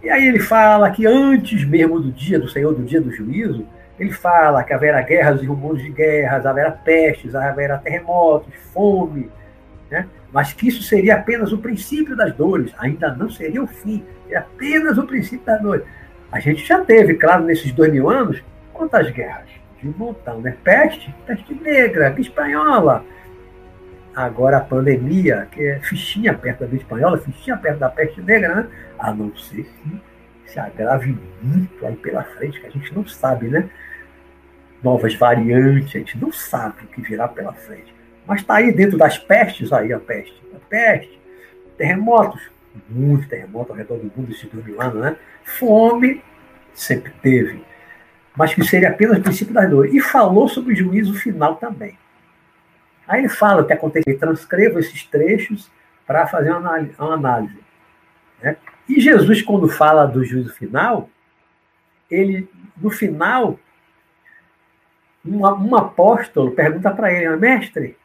E aí ele fala que antes mesmo do dia do Senhor, do dia do juízo, ele fala que haverá guerras e rumores de guerras, haverá pestes, haverá terremotos, fome, né? mas que isso seria apenas o princípio das dores, ainda não seria o fim, é apenas o princípio das dores. A gente já teve, claro, nesses dois mil anos, quantas guerras? Montão, né? Peste, peste negra, espanhola. Agora a pandemia, que é fichinha perto da espanhola, fichinha perto da peste negra, né? A não ser que se agrave muito aí pela frente, que a gente não sabe, né? Novas variantes, a gente não sabe o que virá pela frente. Mas está aí dentro das pestes, aí a peste. A peste, terremotos, muitos terremotos ao redor do mundo esses dois mil anos, né? Fome, sempre teve. Mas que seria apenas o princípio das dores. E falou sobre o juízo final também. Aí ele fala o que aconteceu. Transcreva esses trechos para fazer uma análise. Né? E Jesus, quando fala do juízo final, ele, no final, um, um apóstolo pergunta para ele, mestre,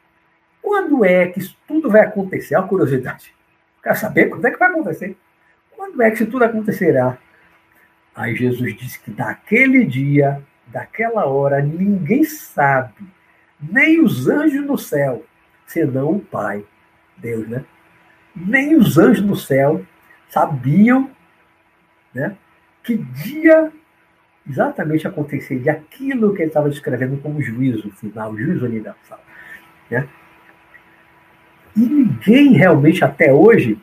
quando é que isso tudo vai acontecer? É uma curiosidade. Quero saber quando é que vai acontecer. Quando é que isso tudo acontecerá? Aí Jesus disse que daquele dia, daquela hora, ninguém sabe, nem os anjos no céu, senão o Pai, Deus, né? Nem os anjos no céu sabiam né, que dia exatamente aconteceria aquilo que ele estava descrevendo como juízo final, juízo universal. Né? E ninguém realmente até hoje,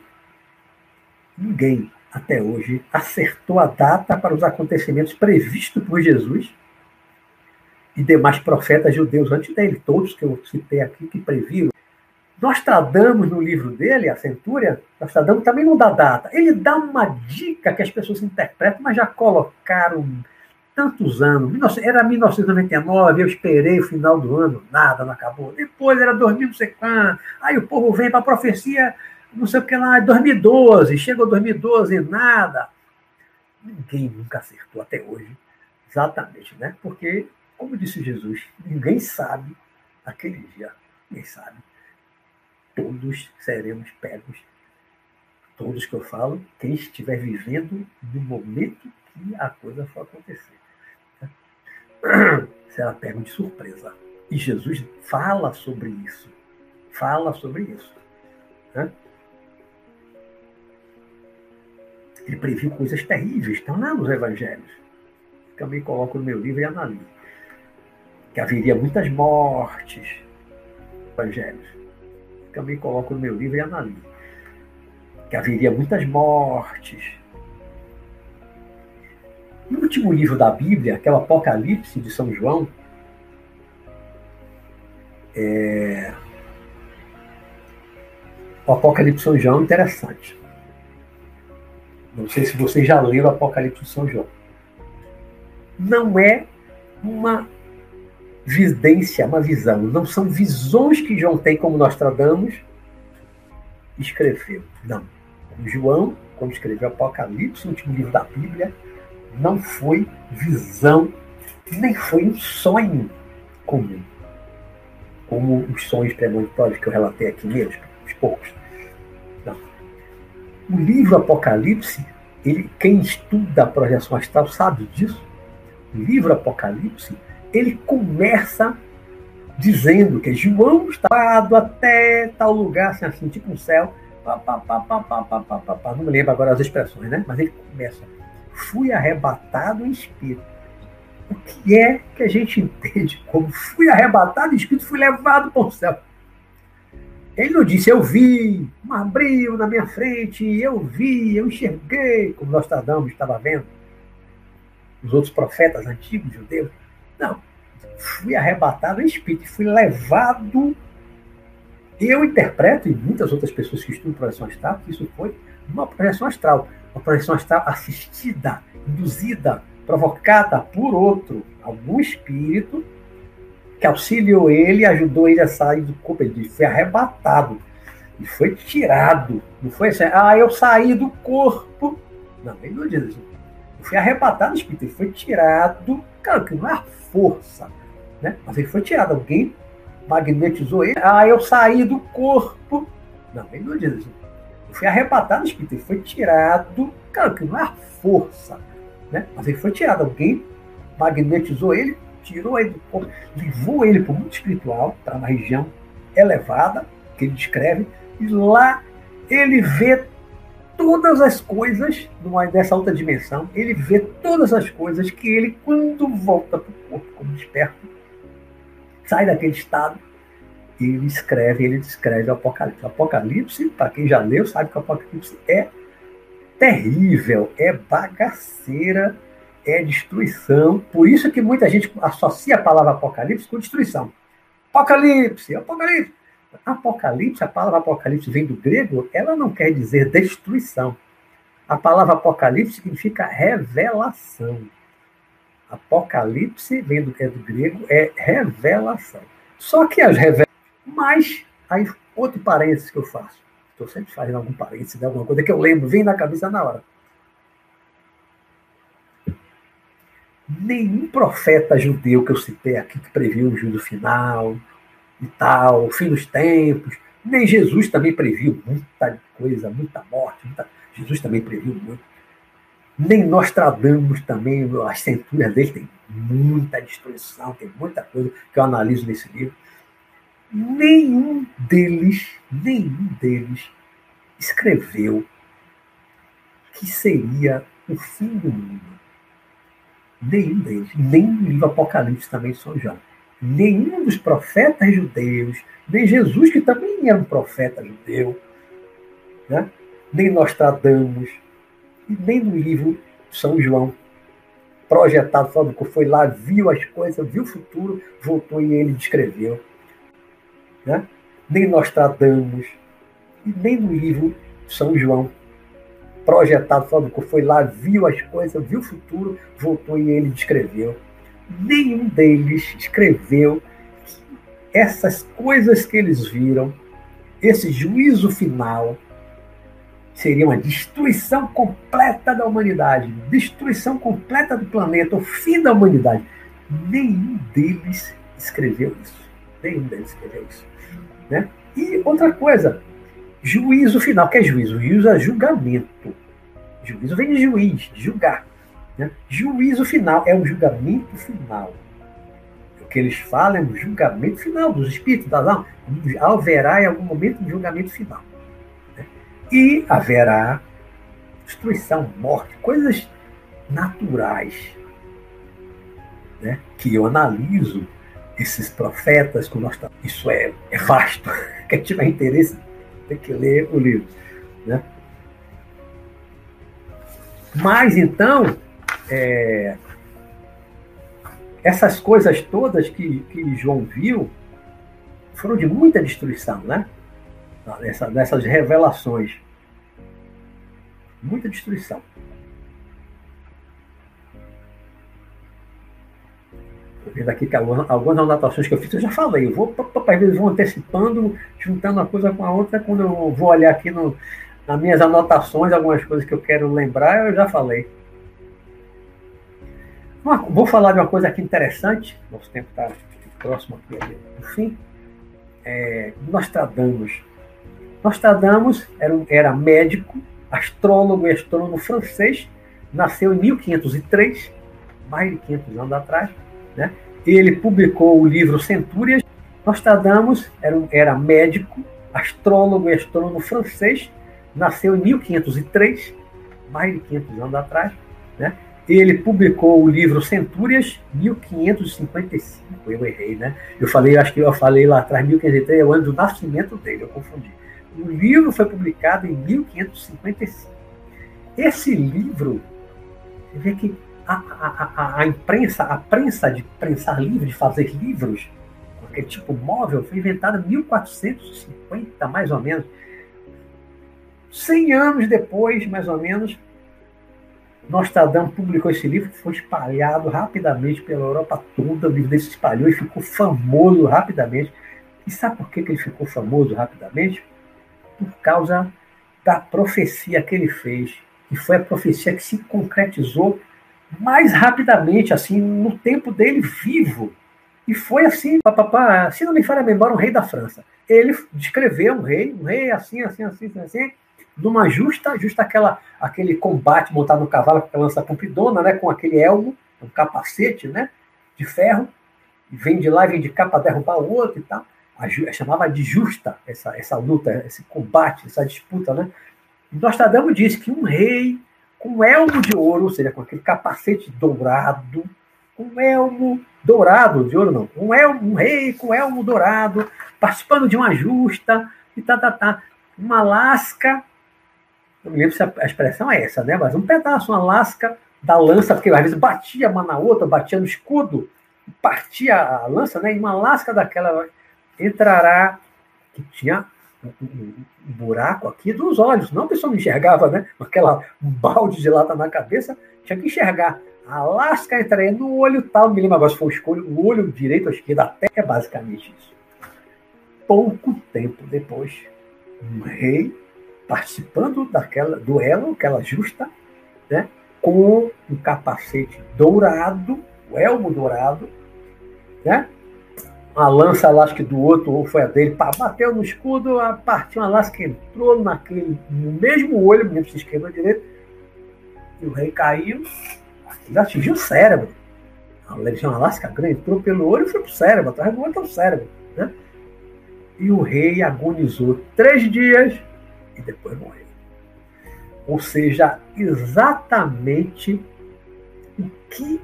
ninguém até hoje acertou a data para os acontecimentos previstos por Jesus e demais profetas judeus antes dele, todos que eu citei aqui que previram. Nostradamus, no livro dele, A Centúria, Nostradamus também não dá data. Ele dá uma dica que as pessoas interpretam, mas já colocaram tantos anos. Era 1999, eu esperei o final do ano, nada, não acabou. Depois era 2000, não sei quando. Aí o povo vem para a profecia, não sei o que lá, 2012. Chegou 2012 nada. Ninguém nunca acertou até hoje. Exatamente, né? Porque, como disse Jesus, ninguém sabe aquele dia. Ninguém sabe. Todos seremos pegos. Todos que eu falo, quem estiver vivendo no momento que a coisa for acontecer será pego de surpresa. E Jesus fala sobre isso. Fala sobre isso. Né? Ele previu coisas terríveis, estão lá nos evangelhos. Também coloco no meu livro e analiso. Que haveria muitas mortes. Evangelhos. Também coloco no meu livro e analiso. Que haveria muitas mortes no último livro da Bíblia, que é o Apocalipse de São João, é... o Apocalipse de São João é interessante. Não sei se vocês já o Apocalipse de São João. Não é uma vidência, uma visão. Não são visões que João tem como nós tradamos escreveu. Não. João, quando escreveu Apocalipse, o último livro da Bíblia, não foi visão, nem foi um sonho comum, como os sonhos premonitórios que eu relatei aqui mesmo, os poucos. O livro Apocalipse, ele, quem estuda a projeção astral sabe disso. O livro Apocalipse, ele começa dizendo que João está até tal lugar, assim, assim tipo um céu, pá, pá, pá, pá, pá, pá, pá, pá. não me lembro agora as expressões, né? Mas ele começa fui arrebatado em espírito. O que é que a gente entende como fui arrebatado em espírito, fui levado para o céu? Ele não disse, eu vi um abril na minha frente, eu vi, eu enxerguei, como nós estava vendo, os outros profetas antigos judeus. Não. Fui arrebatado em espírito, fui levado. Eu interpreto, e muitas outras pessoas que estudam projeção astral, que isso foi uma projeção astral a projeção está assistida, induzida, provocada por outro, algum espírito que auxiliou ele, ajudou ele a sair do corpo. Ele foi arrebatado e foi tirado. Não foi assim, ah, eu saí do corpo. Não, ele não diz isso. Ele foi arrebatado do espírito, ele foi tirado. Claro que não é força, né? mas ele foi tirado. Alguém magnetizou ele. Ah, eu saí do corpo. Não, ele não diz isso foi arrebatado do espírito, ele foi tirado, claro que não é força, né? mas ele foi tirado, alguém magnetizou ele, tirou ele do corpo, levou ele para o mundo espiritual, para uma região elevada, que ele descreve, e lá ele vê todas as coisas nessa outra dimensão, ele vê todas as coisas que ele, quando volta para o corpo como desperto, sai daquele estado e ele escreve, ele descreve o Apocalipse. O Apocalipse, para quem já leu, sabe que o Apocalipse é terrível, é bagaceira, é destruição. Por isso que muita gente associa a palavra Apocalipse com destruição. Apocalipse, Apocalipse. Apocalipse, a palavra Apocalipse vem do grego, ela não quer dizer destruição. A palavra Apocalipse significa revelação. Apocalipse vem do, é do grego, é revelação. Só que as revelações. Mas, aí, outro parênteses que eu faço. Estou sempre fazendo algum parênteses, alguma coisa que eu lembro, vem na cabeça na hora. Nenhum profeta judeu que eu citei aqui que previu o juízo final, e tal, o fim dos tempos. Nem Jesus também previu muita coisa, muita morte. Muita... Jesus também previu muito. Nem Nostradamus também, as centúrias dele tem muita destruição, tem muita coisa que eu analiso nesse livro. Nenhum deles, nenhum deles escreveu que seria o fim do mundo. Nenhum deles. Nem o livro Apocalipse também São João nenhum dos profetas judeus, nem Jesus, que também era um profeta judeu, né? nem Nostradamus, nem no livro São João, projetado, falando que foi lá, viu as coisas, viu o futuro, voltou e ele descreveu. Né? Nem Nostradamus, nem no livro São João, projetado, que foi lá, viu as coisas, viu o futuro, voltou e ele descreveu nenhum deles escreveu essas coisas que eles viram, esse juízo final, seria uma destruição completa da humanidade, destruição completa do planeta, o fim da humanidade. Nenhum deles escreveu isso. Nenhum deles escreveu isso. Né? E outra coisa, juízo final. Que é juízo? Juízo é julgamento. Juízo vem de juiz, de julgar. Né? Juízo final é o julgamento final. O que eles falam é o julgamento final dos espíritos das almas. Haverá em algum momento um julgamento final. Né? E haverá destruição, morte, coisas naturais. Né? Que eu analiso esses profetas que nós estamos. Isso é, é vasto. Quem tiver interesse tem que ler o livro. Né? Mas então, é, essas coisas todas que, que João viu foram de muita destruição, né? Nessa, nessas revelações. Muita destruição. Vendo aqui que algumas, anotações que eu fiz, eu já falei. Eu vou, às vezes, vou antecipando, juntando uma coisa com a outra. Quando eu vou olhar aqui no, nas minhas anotações, algumas coisas que eu quero lembrar, eu já falei. Uma, vou falar de uma coisa aqui interessante, nosso tempo está próximo aqui fim. É, Nostradamus. Nostradamus era, era médico, astrólogo e astrônomo francês, nasceu em 1503, mais de 500 anos atrás. Né? Ele publicou o livro Centúrias. Nostradamus era, era médico, astrólogo e astrônomo francês, nasceu em 1503, mais de 500 anos atrás. Né? Ele publicou o livro Centúrias, 1555. Eu errei, né? Eu falei, acho que eu falei lá atrás, 1503 é o ano do nascimento dele, eu confundi. O livro foi publicado em 1555. Esse livro, você vê que a, a, a, imprensa, a prensa de prensar livros, de fazer livros, aquele tipo móvel, foi inventada em 1450, mais ou menos. 100 anos depois, mais ou menos, Nostradamus publicou esse livro, que foi espalhado rapidamente pela Europa toda. O livro se espalhou e ficou famoso rapidamente. E sabe por que ele ficou famoso rapidamente? Por causa da profecia que ele fez. E foi a profecia que se concretizou mais rapidamente, assim, no tempo dele vivo. E foi assim, papapá, se não me falha a memória, um rei da França. Ele descreveu um rei, um rei assim, assim, assim, assim, assim numa justa, justa aquela, aquele combate montado no cavalo com a lança compridona, né, com aquele elmo, um capacete, né, de ferro, e vem de lá, vem de cá para derrubar o outro e tal. a, chamava de justa essa, essa luta, esse combate, essa disputa, né? E Nostradamus disse que um rei com elmo de ouro, ou seja, com aquele capacete dourado, um elmo dourado, de ouro não, um, elmo, um rei com elmo dourado, participando de uma justa, e tá, tá, tá. Uma lasca, não me lembro se a expressão é essa, né? Mas um pedaço, uma lasca da lança, porque às vezes batia uma na outra, batia no escudo, partia a lança, né? E uma lasca daquela entrará, que tinha um, buraco aqui dos olhos, não a pessoa não enxergava, né? Aquela balde de lata na cabeça, tinha que enxergar. A lasca entraria no olho tal, me lembro agora se for escolho, o olho direito ou esquerdo, até é basicamente isso. Pouco tempo depois, um rei participando daquela duelo, aquela justa, né? com um capacete dourado, o elmo dourado, né? Uma lança, que do outro, ou foi a dele, pá, bateu no escudo, a partiu uma lança entrou naquele, no mesmo olho, esquerda ou direita, e o rei caiu, atingiu o cérebro. Ele tinha uma grande, entrou pelo olho e foi para o cérebro, atrás do outro é o cérebro. Né? E o rei agonizou três dias e depois morreu. Ou seja, exatamente o que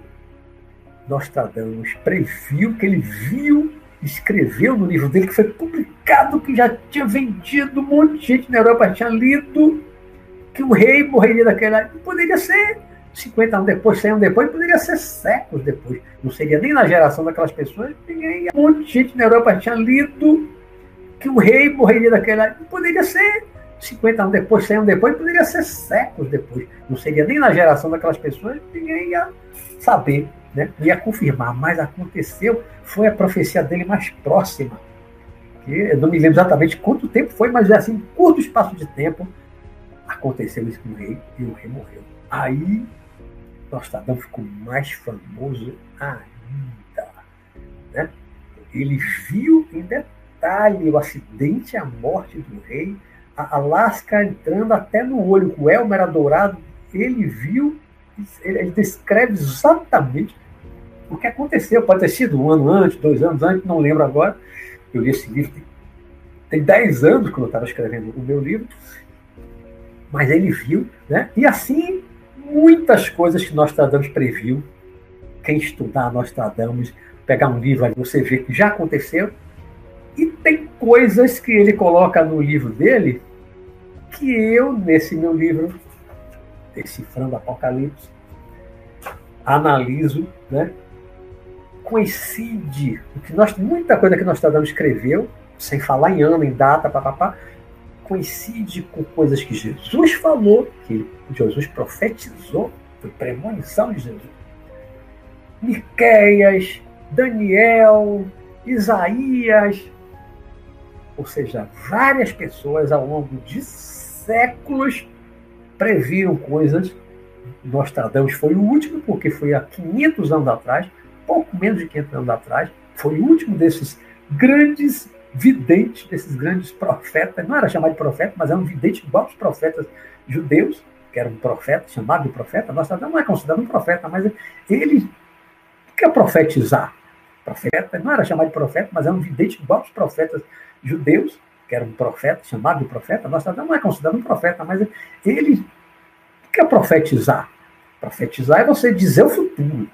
Nostradamus previu, que ele viu, escreveu no livro dele, que foi publicado, que já tinha vendido, um monte de gente na Europa tinha lido, que o rei morreria daquela. Poderia ser 50 anos depois, 100 anos depois, poderia ser séculos depois. Não seria nem na geração daquelas pessoas, ninguém, um monte de gente na Europa tinha lido que o rei morreria daquela. Poderia ser 50 anos depois, 100 anos depois, poderia ser séculos depois. Não seria nem na geração daquelas pessoas, ninguém ia saber, né? ia confirmar. Mas aconteceu, foi a profecia dele mais próxima. Que eu não me lembro exatamente quanto tempo foi, mas assim, em curto espaço de tempo, aconteceu isso com o rei e o rei morreu. Aí, Nostradamus ficou mais famoso ainda. Né? Ele viu em detalhe o acidente, a morte do rei, a, lasca entrando até no olho, o elmo era dourado, ele viu, ele descreve exatamente o que aconteceu. Pode ter sido um ano antes, dois anos antes, não lembro agora. Eu li esse livro tem, tem dez anos quando eu estava escrevendo o meu livro, mas ele viu, né? E assim, muitas coisas que Nostradamus previu. Quem estudar Nostradamus, pegar um livro aí, você vê que já aconteceu e tem coisas que ele coloca no livro dele que eu, nesse meu livro, Decifrando Apocalipse, analiso, né? Coincide o que nós, muita coisa que Nostradamus escreveu, sem falar em ano, em data, papapá, coincide com coisas que Jesus falou, que Jesus profetizou, foi premonição de Jesus. Miqueias, Daniel, Isaías, ou seja, várias pessoas ao longo de séculos previram coisas. Nostradamus foi o último, porque foi há 500 anos atrás, pouco menos de 500 anos atrás, foi o último desses grandes videntes, desses grandes profetas. Não era chamado de profeta, mas era um vidente igual aos profetas judeus, que era um profeta, chamado de profeta. Nostradamus não é considerado um profeta, mas ele. O que é profetizar? Profeta, não era chamado de profeta, mas era um vidente igual aos profetas judeus, que era um profeta, chamado de profeta, Nostradamus não é considerado um profeta, mas ele o que é profetizar? Profetizar é você dizer o futuro.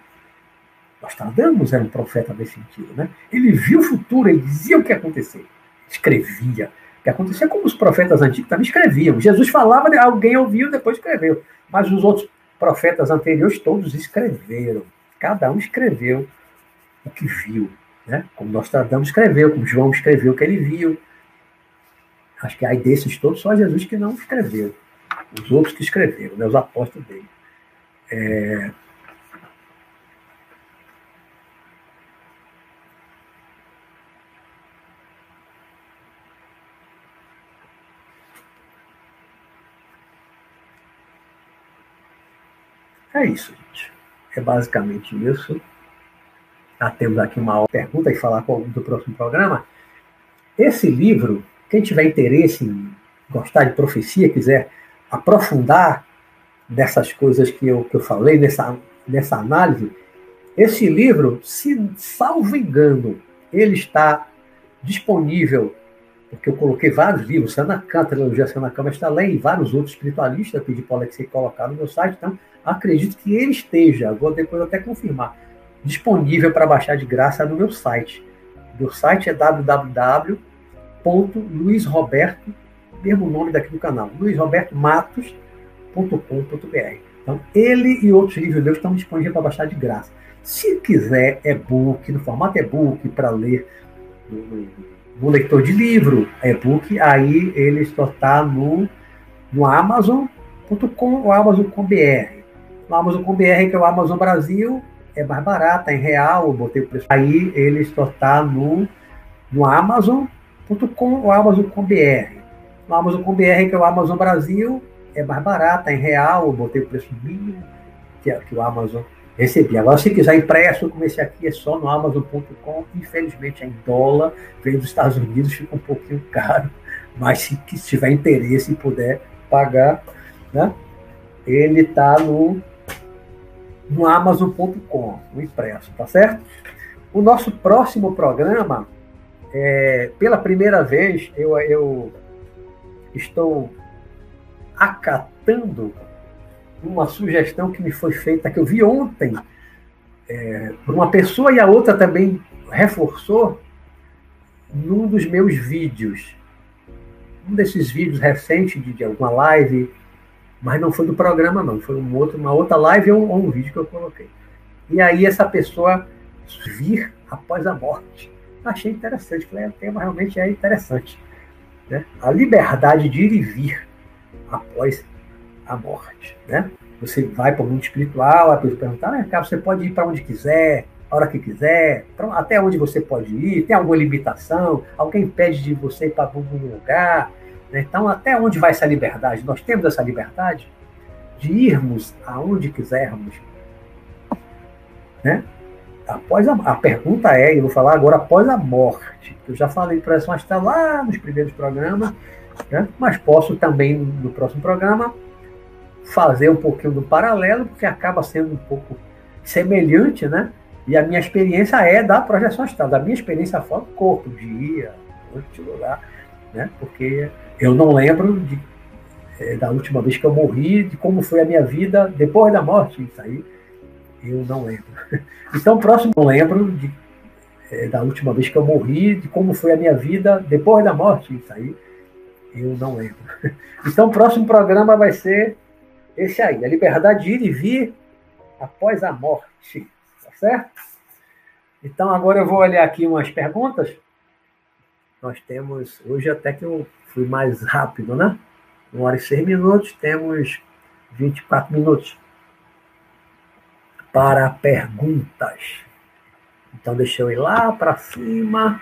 Nostradamus era um profeta nesse sentido, né? Ele viu o futuro, ele dizia o que ia acontecer, escrevia. O que acontecia como os profetas antigos também escreviam. Jesus falava, alguém ouviu, depois escreveu. Mas os outros profetas anteriores todos escreveram. Cada um escreveu o que viu. Né? Como Nostradamus escreveu, como João escreveu o que ele viu. Acho que aí desses todos, só Jesus que não escreveu. Os outros que escreveram, né? os apóstolos dele. É... É isso, gente. É basicamente isso. Já temos aqui uma pergunta e falar do próximo programa. Esse livro, quem tiver interesse em gostar de profecia, quiser aprofundar dessas coisas que eu, que eu falei, nessa, nessa análise, esse livro, se salvo engano, ele está disponível, porque eu coloquei vários livros, Sanacan, trilogia Sanacan, está lá e vários outros espiritualistas, pedi para o Alexei colocar no meu site, então acredito que ele esteja, vou depois até confirmar, disponível para baixar de graça no meu site. Meu site é www.luizroberto, mesmo nome daqui do canal, luizrobertomatos.com.br. Então, ele e outros livros meus estão disponíveis para baixar de graça. Se quiser e-book, no formato e-book, para ler no, no, leitor de livro, e-book, aí ele só está no, no Amazon.com ou Amazon.com.br. No Amazon.com.br, que é o Amazon Brasil, é mais barato, é em real, eu botei o preço. Aí ele só está no, no Amazon.com ou Amazon.com.br. No Amazon.com.br, que é o Amazon Brasil, é mais barato, é em real, eu botei o preço mínimo que, que o Amazon recebi. Agora, se quiser impresso, como esse aqui é só no Amazon.com, infelizmente é em dólar, veio dos Estados Unidos, fica um pouquinho caro, mas se, se tiver interesse e puder pagar, né, ele está no, no Amazon.com, no impresso, tá certo? O nosso próximo programa, é, pela primeira vez, eu, eu estou acatando uma sugestão que me foi feita, que eu vi ontem, é, por uma pessoa e a outra também reforçou num dos meus vídeos. Um desses vídeos recentes de, de alguma live, mas não foi do programa, não, foi um outro, uma outra live ou, ou um vídeo que eu coloquei. E aí essa pessoa vir após a morte. Achei interessante, falei, é, o tema realmente é interessante. Né? A liberdade de ir e vir após a morte. Né? Você vai para o mundo espiritual, a pessoa pergunta, ah, cara, você pode ir para onde quiser, a hora que quiser, até onde você pode ir, tem alguma limitação, alguém pede de você ir para algum lugar. Né? Então, até onde vai essa liberdade? Nós temos essa liberdade de irmos aonde quisermos. Né? Após a, a pergunta é, eu vou falar agora após a morte. Eu já falei para essa está lá nos primeiros programas, né? mas posso também no próximo programa fazer um pouquinho do paralelo, porque acaba sendo um pouco semelhante, né? E a minha experiência é da projeção astral, da minha experiência fora do corpo, dia, noite, lugar, né? Porque eu não lembro de, é, da última vez que eu morri, de como foi a minha vida depois da morte, isso aí eu não lembro. Então, próximo, lembro de, é, da última vez que eu morri, de como foi a minha vida depois da morte, isso aí eu não lembro. Então, o próximo programa vai ser esse aí, a liberdade de ir e vir após a morte. Tá certo? Então, agora eu vou olhar aqui umas perguntas. Nós temos, hoje até que eu fui mais rápido, né? Uma hora e seis minutos, temos 24 minutos para perguntas. Então, deixa eu ir lá para cima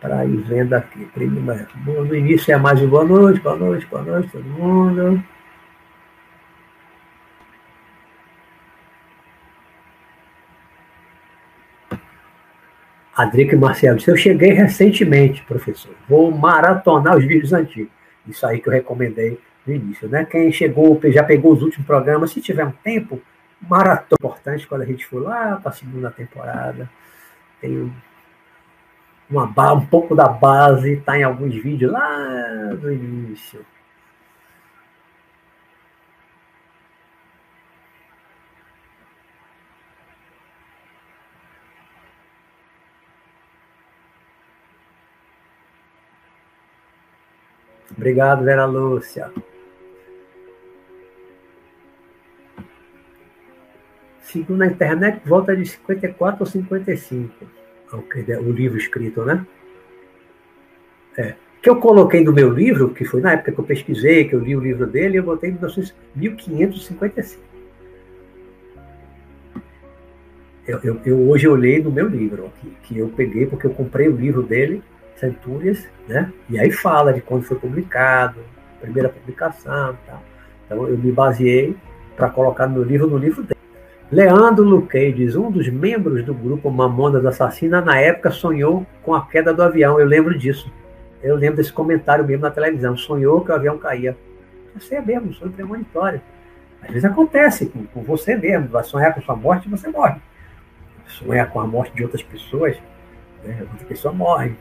para ir vendo aqui. No início é mais boa noite, boa noite, boa noite, todo mundo. Adrique Marcelo disse, eu cheguei recentemente, professor. Vou maratonar os vídeos antigos. Isso aí que eu recomendei no início, né? Quem chegou, já pegou os últimos programas, se tiver um tempo, maratona importante quando a gente for lá para a segunda temporada. Tem uma, um pouco da base, está em alguns vídeos lá no início. Obrigado, Vera Lúcia. Segundo a internet, volta de 54 ou 55 o livro escrito, né? É. Que eu coloquei no meu livro, que foi na época que eu pesquisei, que eu li o livro dele, eu botei em 1555. Eu, eu, eu, hoje olhei no meu livro, que, que eu peguei, porque eu comprei o livro dele, Centúrias, né? E aí fala de quando foi publicado, primeira publicação e tal. Então eu me baseei para colocar no livro, no livro dele. Leandro Luqueides, um dos membros do grupo Mamonas Assassina, na época sonhou com a queda do avião. Eu lembro disso. Eu lembro desse comentário mesmo na televisão. Sonhou que o avião caía. Você é mesmo, sonho premonitório. Às vezes acontece com, com, você mesmo. Vai sonhar com sua morte e você morre. Sonhar com a morte de outras pessoas. Né? Outra pessoa morre.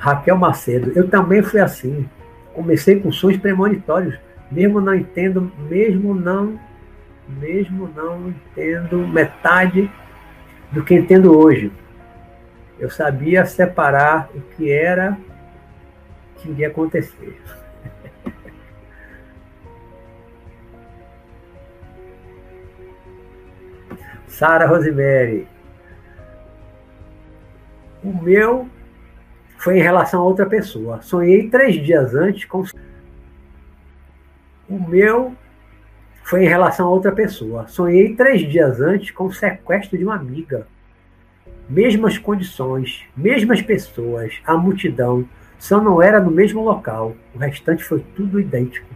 Raquel Macedo, eu também fui assim. Comecei com sonhos premonitórios, mesmo não entendo, mesmo não, mesmo não entendo metade do que entendo hoje. Eu sabia separar o que era que iria acontecer. Sara Rosemary. O meu foi em relação a outra pessoa. Sonhei três dias antes com. O meu foi em relação a outra pessoa. Sonhei três dias antes com o sequestro de uma amiga. Mesmas condições, mesmas pessoas, a multidão, só não era no mesmo local. O restante foi tudo idêntico.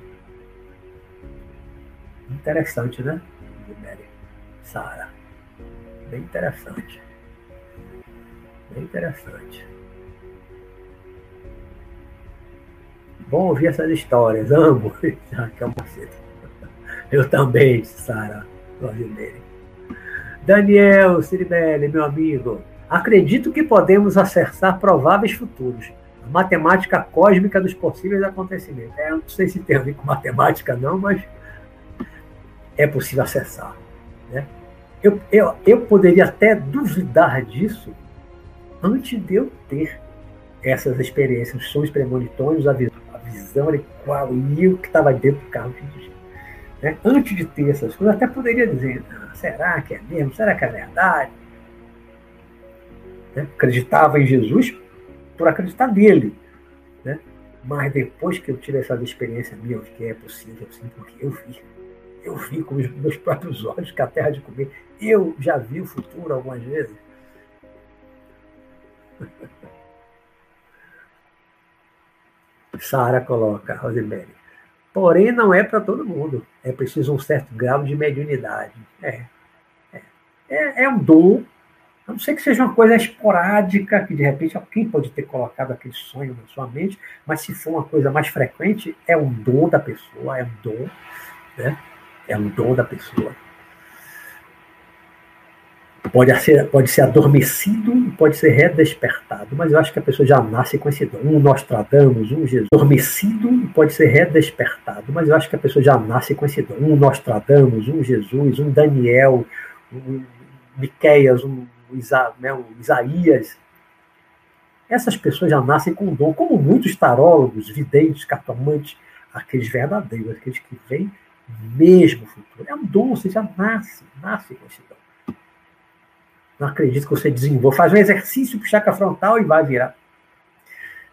Interessante, né? Sara. Bem interessante. Bem interessante. Bom ouvir essas histórias, amo. Eu também, Sara Daniel Ciribelli, meu amigo. Acredito que podemos acessar prováveis futuros. A matemática cósmica dos possíveis acontecimentos. É, não sei se tem a ver com matemática, não, mas é possível acessar. Né? Eu, eu, eu poderia até duvidar disso antes de eu ter essas experiências, os sonhos premonitórios, a visão qual e eu que estava dentro do carro dirigindo. Né? Antes de ter essas coisas, até poderia dizer, ah, será que é mesmo? Será que é verdade? Né? Acreditava em Jesus por acreditar nele. Né? Mas depois que eu tive essa experiência minha, que é possível, sim, porque eu vi. Eu vi com os meus próprios olhos que a terra de comer. Eu já vi o futuro algumas vezes. Sara coloca, Rosemary. Porém, não é para todo mundo. É preciso um certo grau de mediunidade. É. É, é, é um dom. A não ser que seja uma coisa esporádica, que de repente alguém pode ter colocado aquele sonho na sua mente, mas se for uma coisa mais frequente, é um dom da pessoa, é um dom, né? É um dom da pessoa pode ser, pode ser adormecido e pode ser redespertado, mas eu acho que a pessoa já nasce com esse dom. Um Nostradamus, um Jesus. Adormecido e pode ser redespertado, mas eu acho que a pessoa já nasce com esse dom. Um Nostradamus, um Jesus, um Daniel, um Miqueias, um, Isa, né, um Isaías. Essas pessoas já nascem com o dom, como muitos tarólogos, videntes, cartomantes, aqueles verdadeiros, aqueles que veem mesmo futuro. É um dom, você já nasce, nasce com esse dom. Não acredito que você desenvolva. Faz um exercício para chakra frontal e vai virar.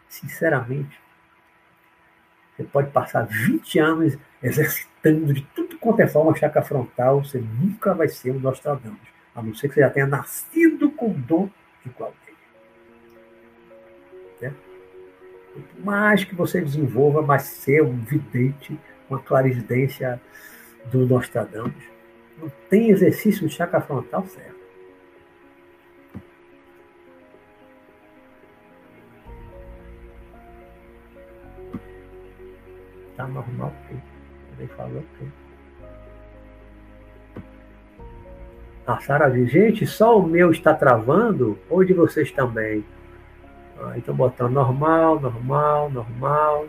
Sinceramente, você pode passar 20 anos exercitando de tudo quanto é forma chakra frontal, você nunca vai ser um Nostradamus. A não ser que você já tenha nascido com o dom igual dele. Né? Mais que você desenvolva, mas ser um vidente, uma clarividência do Nostradamus, não tem exercício de chakra frontal certo. Tá normal tudo. Ele falou tudo. A Sara diz, gente, só o meu está travando? Ou de vocês também? Aí estão botando normal, normal, normal.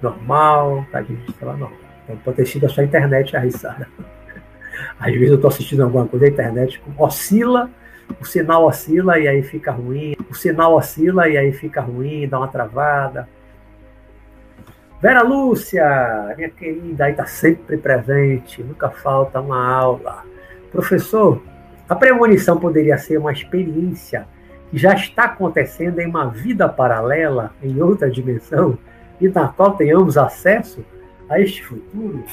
Normal, tá gente lá normal. Então pode ter sido a sua internet aí, Sara. Às vezes eu estou assistindo alguma coisa, a internet oscila, o sinal oscila e aí fica ruim. O sinal oscila e aí fica ruim, dá uma travada. Vera Lúcia, minha querida, aí está sempre presente, nunca falta uma aula. Professor, a premonição poderia ser uma experiência que já está acontecendo em uma vida paralela, em outra dimensão, e na qual tenhamos acesso a este futuro?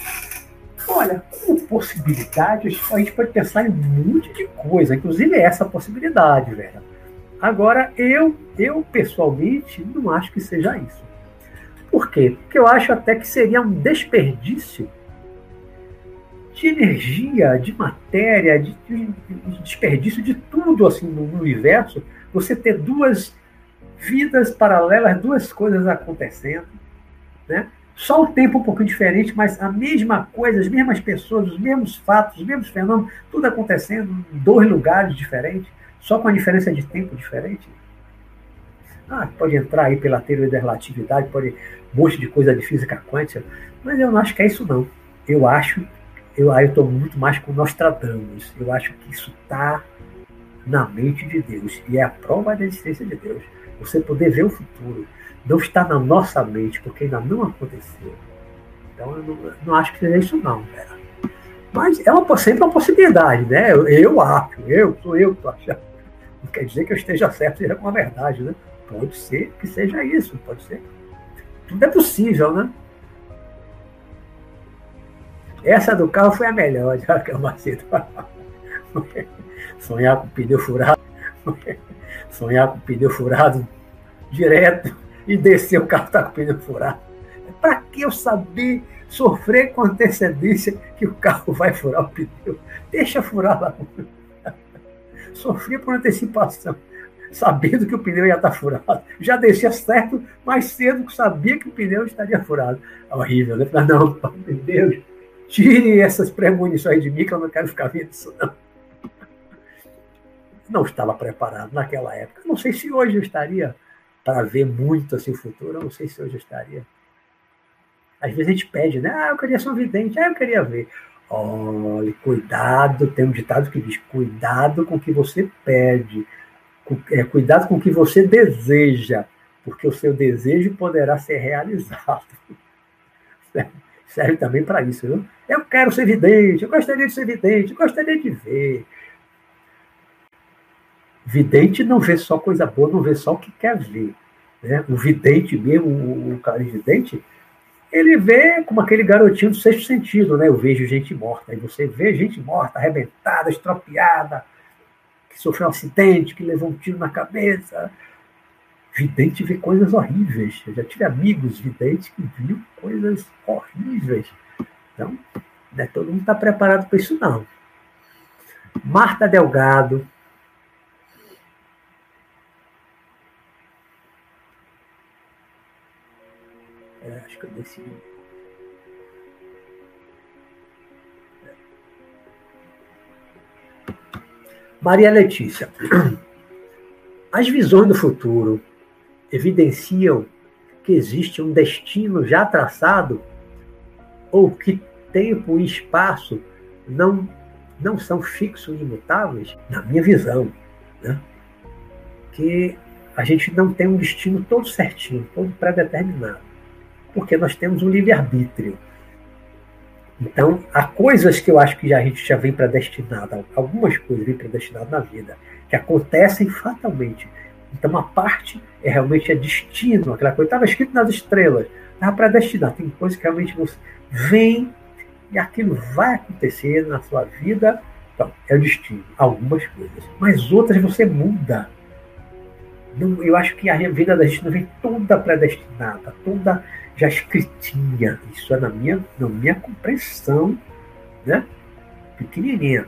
Olha, como possibilidade, a gente pode pensar em um monte de coisa, inclusive essa possibilidade, Vera. Agora, eu, eu pessoalmente, não acho que seja isso. Por quê? Porque eu acho até que seria um desperdício de energia, de matéria, de, de, de desperdício de tudo assim no universo, você ter duas vidas paralelas, duas coisas acontecendo, né? Só o tempo um pouquinho diferente, mas a mesma coisa, as mesmas pessoas, os mesmos fatos, os mesmos fenômenos, tudo acontecendo em dois lugares diferentes, só com a diferença de tempo diferente. Ah, pode entrar aí pela teoria da relatividade, pode um monte de coisa de física quântica, mas eu não acho que é isso não. Eu acho, eu aí estou muito mais com Nostradamus. Eu acho que isso está na mente de Deus e é a prova da existência de Deus. Você poder ver o futuro não está na nossa mente porque ainda não aconteceu. Então eu não, não acho que seja isso não, cara. Mas é uma, sempre uma possibilidade, né? Eu, eu acho, eu sou eu que estou achando. Não quer dizer que eu esteja certo, seja com a verdade, né? Pode ser que seja isso, pode ser. Tudo é possível, né? Essa do carro foi a melhor, já que é Macedo. Sonhar com pneu furado. Sonhar com pneu furado direto e descer o carro tá com pneu furado. Para que eu saber sofrer com antecedência que o carro vai furar o pneu? Deixa furar lá. Sofrer por antecipação sabendo que o pneu ia estar furado. Já descia certo mais cedo que sabia que o pneu estaria furado. Horrível, né? Mas não, meu Deus, tire essas premonições de mim que eu não quero ficar vendo isso, não. Não estava preparado naquela época. Não sei se hoje eu estaria para ver muito assim o futuro, não sei se hoje eu estaria. Às vezes a gente pede, né? Ah, eu queria ser um vidente, ah, eu queria ver. Olha, cuidado, tem um ditado que diz: cuidado com o que você pede é, cuidado com o que você deseja, porque o seu desejo poderá ser realizado. Serve também para isso, viu? Eu quero ser vidente, eu gostaria de ser vidente, eu gostaria de ver. Vidente não vê só coisa boa, não vê só o que quer ver. Né? O vidente mesmo, o, cara vidente, ele vê como aquele garotinho do sexto sentido, né? Eu vejo gente morta. Aí você vê gente morta, arrebentada, estropiada, que sofreu um acidente, que levou um tiro na cabeça. Vidente vê coisas horríveis. Eu já tive amigos videntes que viram coisas horríveis. Então, né, todo mundo está preparado para isso, não. Marta Delgado. É, acho que eu decidi. Maria Letícia. As visões do futuro evidenciam que existe um destino já traçado ou que tempo e espaço não, não são fixos e imutáveis? Na minha visão, né? que a gente não tem um destino todo certinho, todo pré-determinado, porque nós temos um livre-arbítrio. Então, há coisas que eu acho que a gente já vem predestinada, algumas coisas vêm predestinadas na vida, que acontecem fatalmente. Então, a parte é realmente é destino, aquela coisa estava escrito nas estrelas, estava predestinado. Tem coisas que realmente você vem e aquilo vai acontecer na sua vida. Então, é o destino, algumas coisas. Mas outras você muda. eu acho que a vida da gente não vem toda predestinada, toda já escritinha. Isso é na minha, na minha compreensão, né? pequenininha.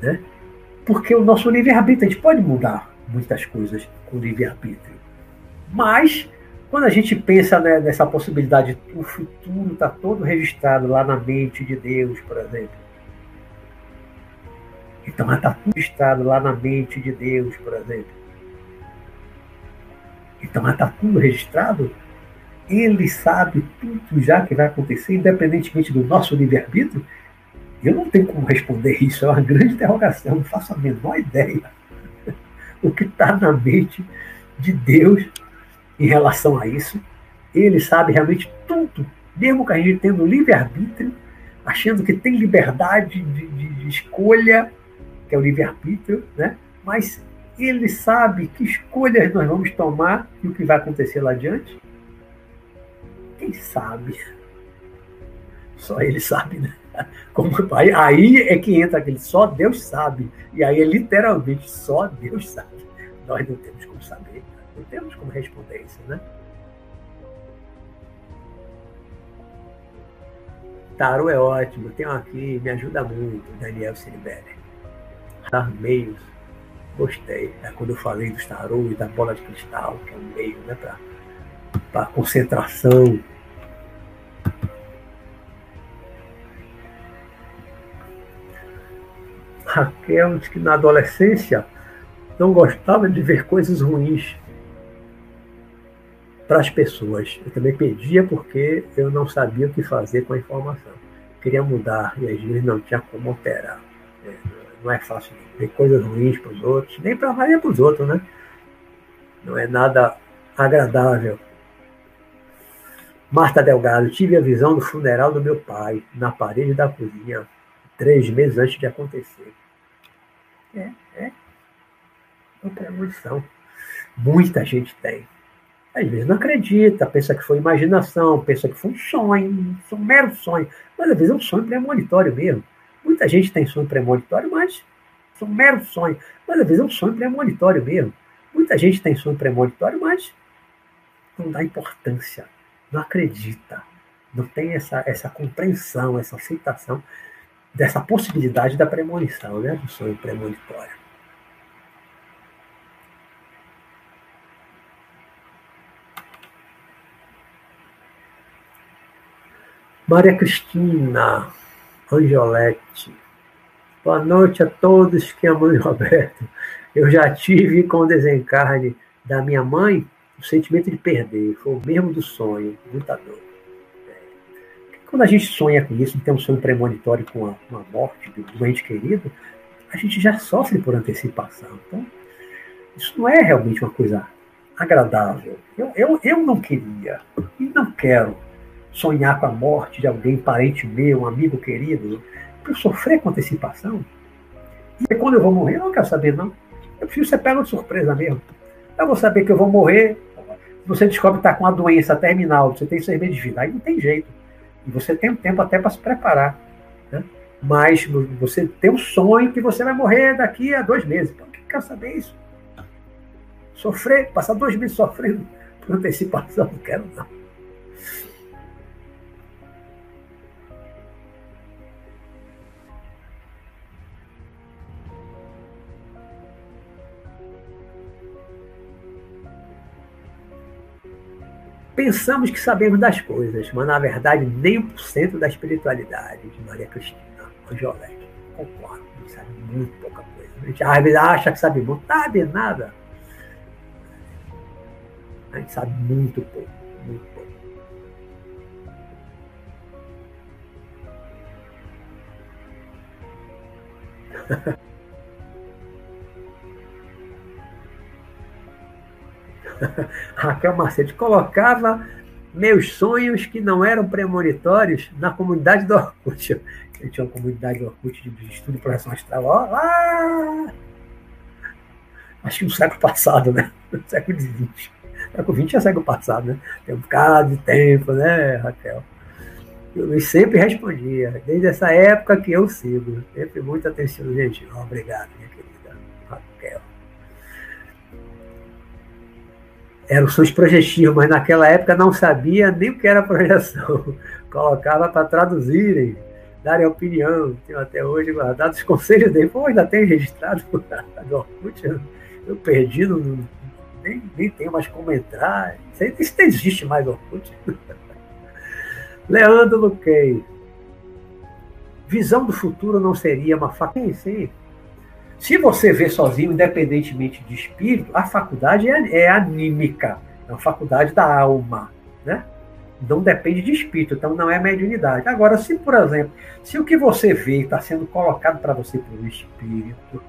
Né? Porque o nosso livre-arbítrio, a gente pode mudar muitas coisas com livre-arbítrio. Mas, quando a gente pensa né, nessa possibilidade, o futuro está todo registrado lá na mente de Deus, por exemplo. Então, está tudo registrado lá na mente de Deus, por exemplo. Então, está tudo registrado ele sabe tudo já que vai acontecer, independentemente do nosso livre-arbítrio? Eu não tenho como responder isso, é uma grande interrogação, não faço a menor ideia o que está na mente de Deus em relação a isso. Ele sabe realmente tudo, mesmo que a gente tendo livre-arbítrio, achando que tem liberdade de, de, de escolha, que é o livre-arbítrio, né? mas ele sabe que escolhas nós vamos tomar e o que vai acontecer lá adiante. Quem sabe? Só ele sabe, né? Como, aí, aí é que entra aquele só Deus sabe. E aí é literalmente só Deus sabe. Nós não temos como saber, não temos como responder isso, né? Tarô é ótimo, um aqui, me ajuda muito, Daniel Silibelli. Dar meios, gostei. É quando eu falei do tarô e da bola de cristal, que é um meio, né, para para concentração. Raquel diz que na adolescência não gostava de ver coisas ruins para as pessoas. Eu também pedia porque eu não sabia o que fazer com a informação. Queria mudar e às vezes não tinha como operar. É, não é fácil ver coisas ruins para os outros, nem para valer para os outros, né? Não é nada agradável Marta Delgado, tive a visão do funeral do meu pai na parede da cozinha, três meses antes de acontecer. É, é. Uma premonição. Muita gente tem. Às vezes não acredita, pensa que foi imaginação, pensa que foi um sonho, um mero sonho. Mas às vezes é um sonho premonitório mesmo. Muita gente tem sonho premonitório, mas um mero sonho. Mas às vezes é um sonho premonitório mesmo. Muita gente tem sonho premonitório, mas não dá importância, não acredita, não tem essa, essa compreensão, essa aceitação dessa possibilidade da premonição, né? do sonho premonitório. Maria Cristina Angiolete. Boa noite a todos que amam Roberto. Eu já tive com o desencarne da minha mãe o sentimento de perder. Foi o mesmo do sonho, muita dor. Quando a gente sonha com isso, tem um sonho premonitório com a, com a morte do ente querido, a gente já sofre por antecipação. Então, isso não é realmente uma coisa agradável. Eu, eu, eu não queria e não quero sonhar com a morte de alguém, parente meu, um amigo querido, para eu sofrer com antecipação. E quando eu vou morrer, eu não quero saber, não. Eu preciso ser pego de surpresa mesmo. Eu vou saber que eu vou morrer. Você descobre que está com uma doença terminal, você tem seis meses de vida, aí não tem jeito. E você tem um tempo até para se preparar. Né? Mas você tem um sonho que você vai morrer daqui a dois meses. Então, quem quer saber isso? Sofrer, passar dois meses sofrendo por antecipação, não quero não. Pensamos que sabemos das coisas, mas na verdade nem por cento da espiritualidade de Maria Cristina Angiolete. Concordo, sabe muito pouca coisa. A gente às vezes acha que sabe muito, sabe nada. A gente sabe muito pouco, muito pouco. Raquel Macete colocava meus sonhos que não eram premonitórios na comunidade do Orkut. Eu tinha uma comunidade do Orkut de estudo de projeção astral lá, acho que no século passado, né? No século XX. Século XX é século passado, né? Tem um bocado de tempo, né, Raquel? Eu sempre respondia, desde essa época que eu sigo. Sempre muita atenção, gente. Obrigado, minha querida eram seus projetivos, mas naquela época não sabia nem o que era projeção. Colocava para traduzirem, darem opinião. Tenho até hoje guardado os conselhos dele. Pô, ainda tem registrado no Orkut. Eu perdi, não, nem, nem tenho mais como entrar. Isso não existe mais Orkut. Leandro Luquei. Visão do futuro não seria uma faca. Sim, sim. Se você vê sozinho, independentemente de espírito, a faculdade é, é anímica, é uma faculdade da alma, né? Não depende de espírito, então não é mediunidade. Agora, se, por exemplo, se o que você vê está sendo colocado para você pelo espírito,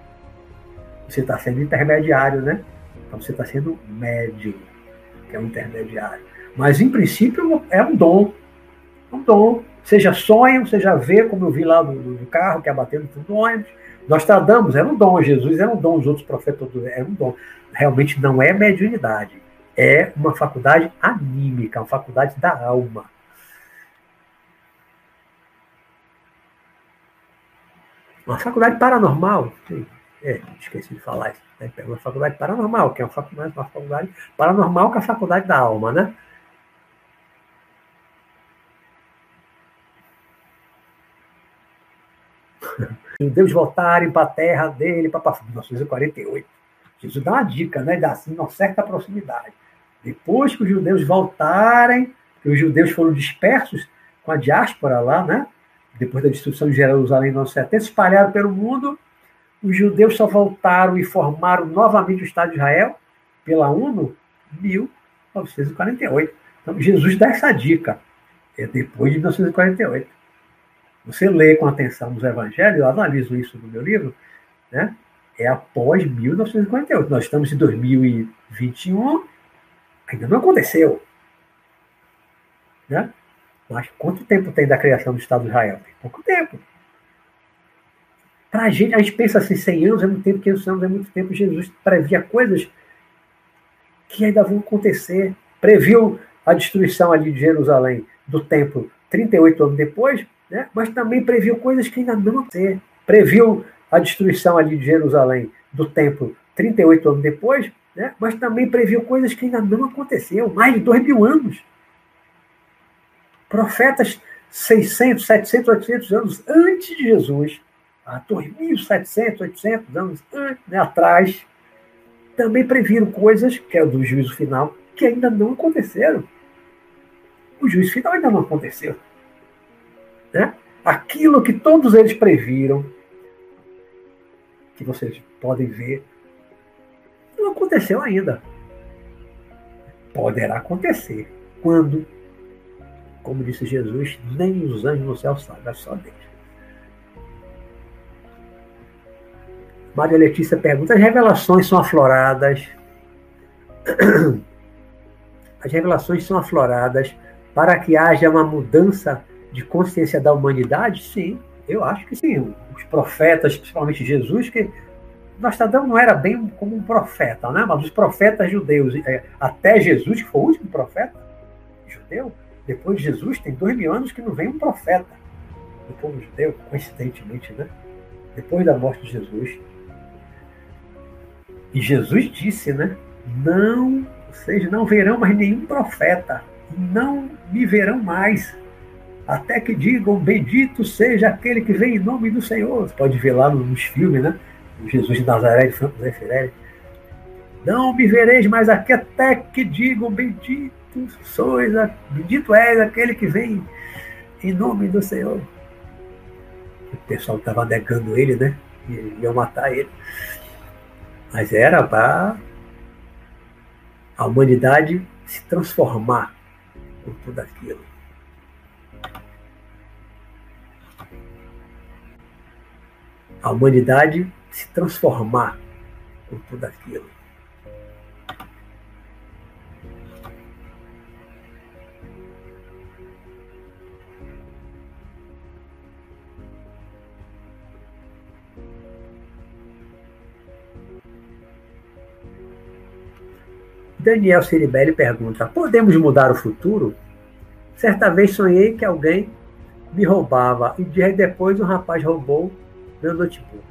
você está sendo intermediário, né? Então você está sendo médium, que é um intermediário. Mas, em princípio, é um dom. Um dom. Seja sonho, seja ver, como eu vi lá no, no carro que é tudo ônibus, Nostradamus era um dom, Jesus era um dom, os outros profetas eram um dom. Realmente não é mediunidade, é uma faculdade anímica, uma faculdade da alma. Uma faculdade paranormal, é, esqueci de falar isso. Né? Uma faculdade paranormal, que é uma faculdade, uma faculdade paranormal que é a faculdade da alma, né? os judeus voltarem para a terra dele, para 1948. Jesus dá uma dica, né? Dá assim uma certa proximidade. Depois que os judeus voltarem, que os judeus foram dispersos com a diáspora lá, né? Depois da destruição de Jerusalém no ano 70, espalhados pelo mundo, Os judeus só voltaram e formaram novamente o Estado de Israel pela ONU em 1948. Então, Jesus dá essa dica. É depois de 1948. Você lê com atenção nos evangelhos, eu analiso isso no meu livro, né? é após 1948. Nós estamos em 2021, ainda não aconteceu. Né? Mas quanto tempo tem da criação do Estado de Israel? Tem pouco tempo. Para a gente, a gente pensa assim, 100 anos é muito tempo, 500 anos é muito tempo. Jesus previa coisas que ainda vão acontecer. Previu a destruição ali de Jerusalém, do templo, 38 anos depois, né? mas também previu coisas que ainda não acontecer. Previu a destruição ali de Jerusalém, do templo, 38 anos depois, né? mas também previu coisas que ainda não aconteceram, mais de dois mil anos. Profetas 600, 700, 800 anos antes de Jesus, há 2.700, 800 anos antes, né, atrás, também previram coisas, que é do juízo final, que ainda não aconteceram. O juízo final ainda não aconteceu. Né? Aquilo que todos eles previram, que vocês podem ver, não aconteceu ainda. Poderá acontecer. Quando? Como disse Jesus, nem os anjos no céu sabem, é só Deus. Maria Letícia pergunta: as revelações são afloradas. As revelações são afloradas para que haja uma mudança de consciência da humanidade? Sim, eu acho que sim. Os profetas, principalmente Jesus, que Nostradamus não era bem como um profeta, né? mas os profetas judeus, é, até Jesus, que foi o último profeta judeu, depois de Jesus, tem dois mil anos que não vem um profeta do povo judeu, coincidentemente, né? Depois da morte de Jesus. E Jesus disse, né? Não, vocês não verão mais nenhum profeta, não me verão mais até que digam: Bendito seja aquele que vem em nome do Senhor. Você pode ver lá nos filmes, né? Jesus de Nazaré, de Franco Zé Firelli. Não me vereis mais aqui até que digam: Bendito sois, bendito és aquele que vem em nome do Senhor. O pessoal estava negando ele, né? Iam matar ele. Mas era para a humanidade se transformar com tudo aquilo. A humanidade se transformar com tudo aquilo. Daniel Ciribelli pergunta: Podemos mudar o futuro? Certa vez sonhei que alguém me roubava e dias depois um rapaz roubou notebook.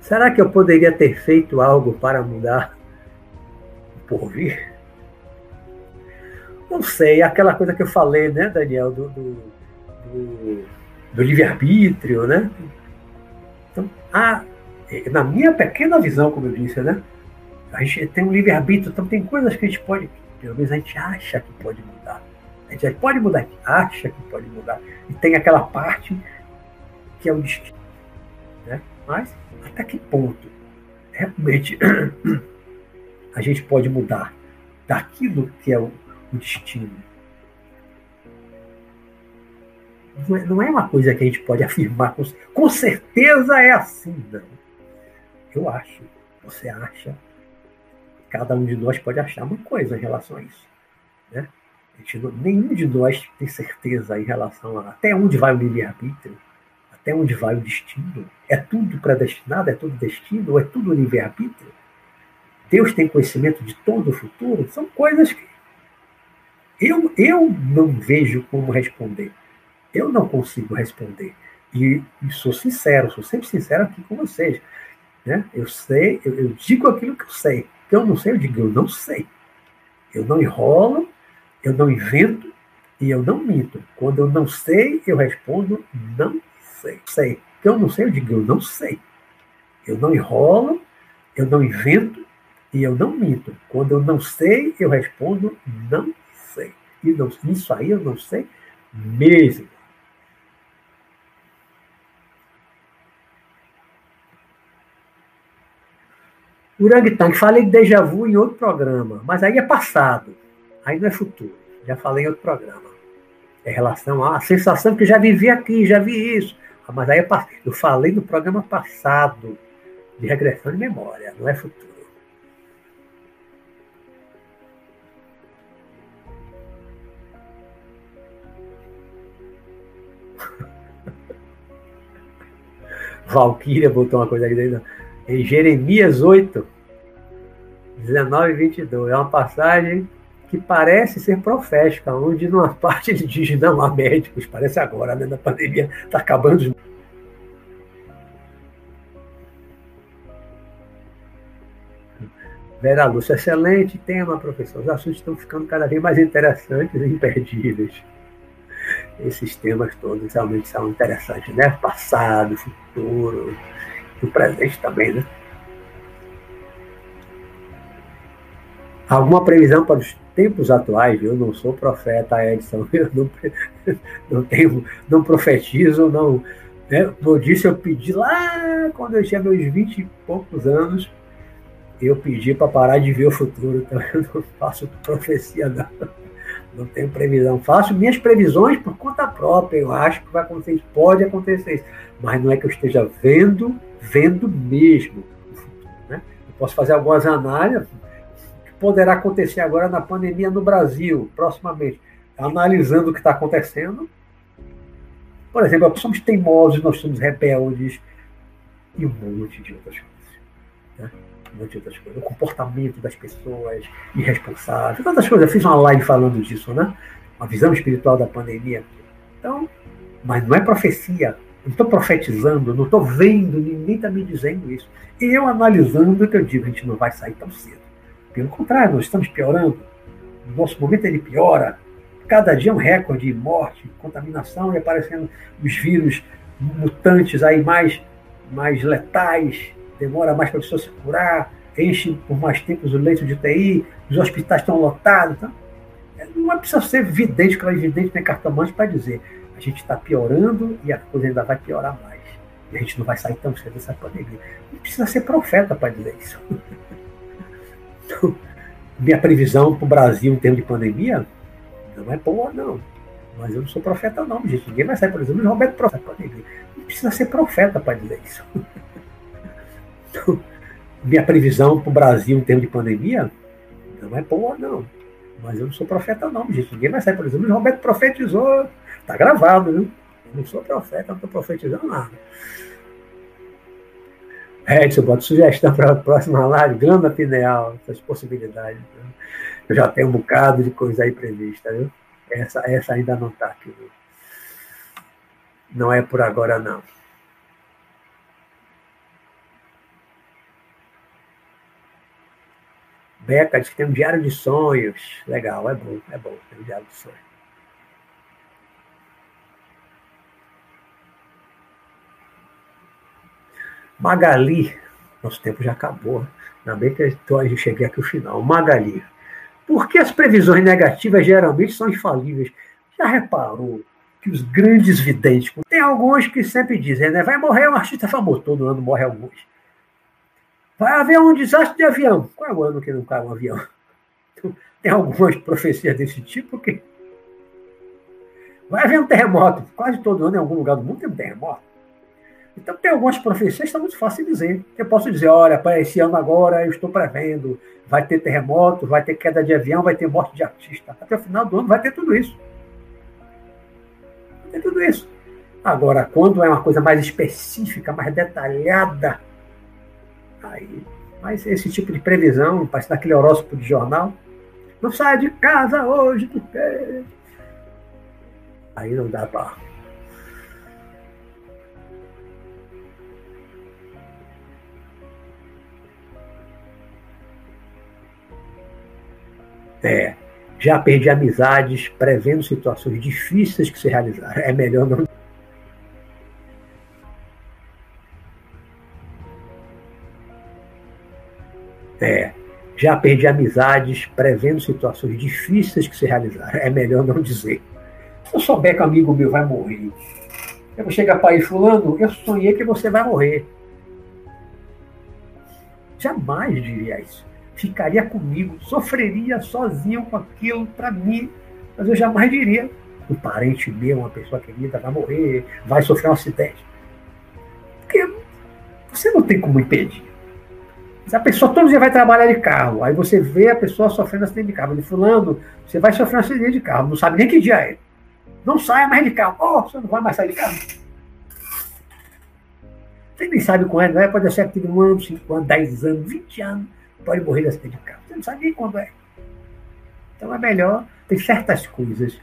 Será que eu poderia ter feito algo para mudar o porvir? Não sei, aquela coisa que eu falei, né, Daniel, do, do, do, do livre-arbítrio, né? Então, a, na minha pequena visão, como eu disse, né? A gente tem um livre-arbítrio, então tem coisas que a gente pode, pelo menos a gente acha que pode mudar. A gente pode mudar, acha que pode mudar. E tem aquela parte que é o destino. Mas até que ponto realmente a gente pode mudar daquilo que é o, destino? Não é, não é, uma coisa que a gente pode afirmar com, certeza é assim, não. Eu acho, você acha, cada um de nós pode achar uma coisa em relação a isso. Né? Nenhum de nós tem certeza em relação a até onde vai o livre-arbítrio até onde vai o destino? É tudo predestinado? É tudo destino? Ou é tudo livre-arbítrio? Deus tem conhecimento de todo o futuro? São coisas que eu, eu não vejo como responder. Eu não consigo responder. E, e sou sincero, sou sempre sincero aqui com vocês. Né? Eu sei, eu, eu digo aquilo que eu sei. Que eu não sei, eu digo, eu não sei. Eu não enrolo, eu não invento e eu não minto. Quando eu não sei, eu respondo não sei. Sei. Que eu não sei, eu digo, eu não sei. Eu não enrolo, eu não invento e eu não minto. Quando eu não sei, eu respondo não sei. E não, isso aí eu não sei mesmo. Orangutangue, falei de déjà vu em outro programa, mas aí é passado, aí não é futuro. Já falei em outro programa. É relação à sensação que já vivi aqui, já vi isso. Mas aí. Eu falei no programa passado de regressão de memória, não é futuro. Valquíria botou uma coisa aqui dentro. Em Jeremias 8, 19 e 22. É uma passagem que parece ser profética, onde numa parte ele diz, não há médicos, parece agora, né? Na pandemia está acabando. Vera Lúcia, excelente tema, professor. Os assuntos estão ficando cada vez mais interessantes e imperdíveis esses temas todos realmente são interessantes, né? Passado, futuro, e o presente também, né? Alguma previsão para os tempos atuais? Eu não sou profeta, Edson. Eu não, não tenho, não profetizo, não. Né? Como disse, eu pedi lá quando eu tinha meus 20 e poucos anos, eu pedi para parar de ver o futuro, então eu não faço profecia, não não tenho previsão. Faço minhas previsões por conta própria. Eu acho que vai acontecer pode acontecer isso. Mas não é que eu esteja vendo, vendo mesmo o futuro. Né? Eu posso fazer algumas análises poderá acontecer agora na pandemia no Brasil, proximamente, analisando o que está acontecendo. Por exemplo, nós somos teimosos, nós somos rebeldes e um monte de outras coisas. Né? muitas outras coisas, o comportamento das pessoas irresponsáveis, tantas coisas. Eu fiz uma live falando disso, né? Uma visão espiritual da pandemia. Então, mas não é profecia. Não estou profetizando, não estou vendo, ninguém está me dizendo isso. E eu analisando que eu digo, a gente não vai sair tão cedo. Pelo contrário, nós estamos piorando. O nosso momento ele piora. Cada dia é um recorde de morte, contaminação e aparecendo os vírus mutantes aí mais, mais letais, demora mais para a pessoa se curar, enche por mais tempo os leitos de UTI, os hospitais estão lotados. Então, é, não é ser evidente, claro, evidente, nem cartomante para dizer. A gente está piorando e a coisa ainda vai piorar mais. E a gente não vai sair tão cedo dessa pandemia. Não precisa ser profeta para dizer isso. Então, minha previsão para o Brasil em termos de pandemia não é boa, não. Mas eu não sou profeta, não, gente. Ninguém vai sair, por exemplo, Roberto Profeta. Pandemia. Não precisa ser profeta para dizer isso. minha previsão para o Brasil em termos de pandemia não é boa, não. Mas eu não sou profeta, não, gente. Ninguém vai sair, por exemplo, Roberto profetizou. Está gravado, viu? Eu não sou profeta, não estou profetizando nada. Edson, bota sugestão para a próxima live, grama pineal, essas possibilidades. Né? Eu já tenho um bocado de coisa aí prevista, viu? Essa, essa ainda não está aqui. Viu? Não é por agora, não. Beca diz que tem um diário de sonhos. Legal, é bom, é bom ter um diário de sonhos. Magali, nosso tempo já acabou. Ainda bem que eu cheguei aqui ao final. Magali, por que as previsões negativas geralmente são infalíveis? Já reparou que os grandes videntes, tem alguns que sempre dizem, né? Vai morrer um artista famoso, todo ano morre alguns. Vai haver um desastre de avião. Qual é o ano que não cai um avião? Tem algumas profecias desse tipo que. Vai haver um terremoto. Quase todo ano, em algum lugar do mundo, tem um terremoto. Então, tem algumas profecias que está muito fácil de dizer. Eu posso dizer: olha, para esse ano agora eu estou prevendo, vai ter terremoto, vai ter queda de avião, vai ter morte de artista. Até o final do ano vai ter tudo isso. Vai ter tudo isso. Agora, quando é uma coisa mais específica, mais detalhada, Aí, mas esse tipo de previsão, parece daquele horóscopo de jornal, não sai de casa hoje, porque. Aí não dá para. É, já perdi amizades prevendo situações difíceis que se realizaram. É melhor não É, já perdi amizades prevendo situações difíceis que se realizaram. É melhor não dizer. Se eu souber que um amigo meu vai morrer, eu vou chegar para ele, fulano, eu sonhei que você vai morrer. Jamais diria isso. Ficaria comigo, sofreria sozinho com aquilo para mim, mas eu jamais diria. Um parente meu, uma pessoa querida, vai morrer, vai sofrer um acidente. Porque você não tem como impedir. Se a pessoa todo dia vai trabalhar de carro, aí você vê a pessoa sofrendo acidente de carro. De fulano, você vai sofrer um acidente de carro, não sabe nem que dia é. Não saia mais de carro. Oh, você não vai mais sair de carro. Você nem sabe quando é, pode ser aqui um ano, cinco anos, dez anos, vinte anos, pode morrer de acidente de carro. Você não sabe nem quando é. Então é melhor, tem certas coisas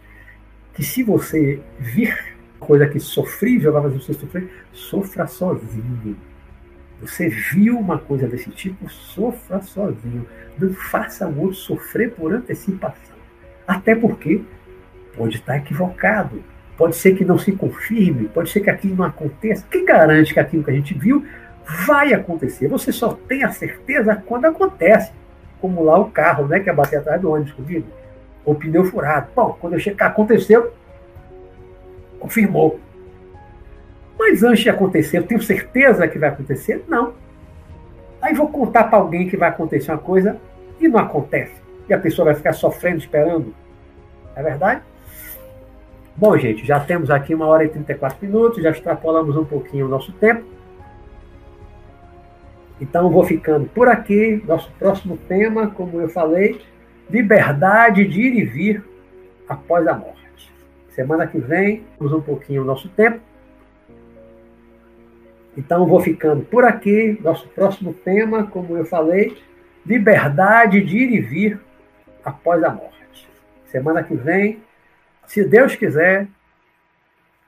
que se você vir coisa que sofrível vai fazer você sofrer, sofra sozinho. Você viu uma coisa desse tipo, sofra sozinho. Não faça o outro sofrer por antecipação. Até porque pode estar equivocado. Pode ser que não se confirme, pode ser que aquilo não aconteça. Quem garante que aquilo que a gente viu vai acontecer? Você só tem a certeza quando acontece. Como lá o carro, né, que abateu atrás do ônibus comigo. O pneu furado. Bom, quando eu chegar, aconteceu, confirmou. Mas antes de acontecer, eu tenho certeza que vai acontecer? Não. Aí vou contar para alguém que vai acontecer uma coisa e não acontece. E a pessoa vai ficar sofrendo, esperando. É verdade? Bom, gente, já temos aqui uma hora e 34 minutos, já extrapolamos um pouquinho o nosso tempo. Então, vou ficando por aqui. Nosso próximo tema, como eu falei, liberdade de ir e vir após a morte. Semana que vem, temos um pouquinho o nosso tempo. Então, vou ficando por aqui. Nosso próximo tema, como eu falei, liberdade de ir e vir após a morte. Semana que vem, se Deus quiser,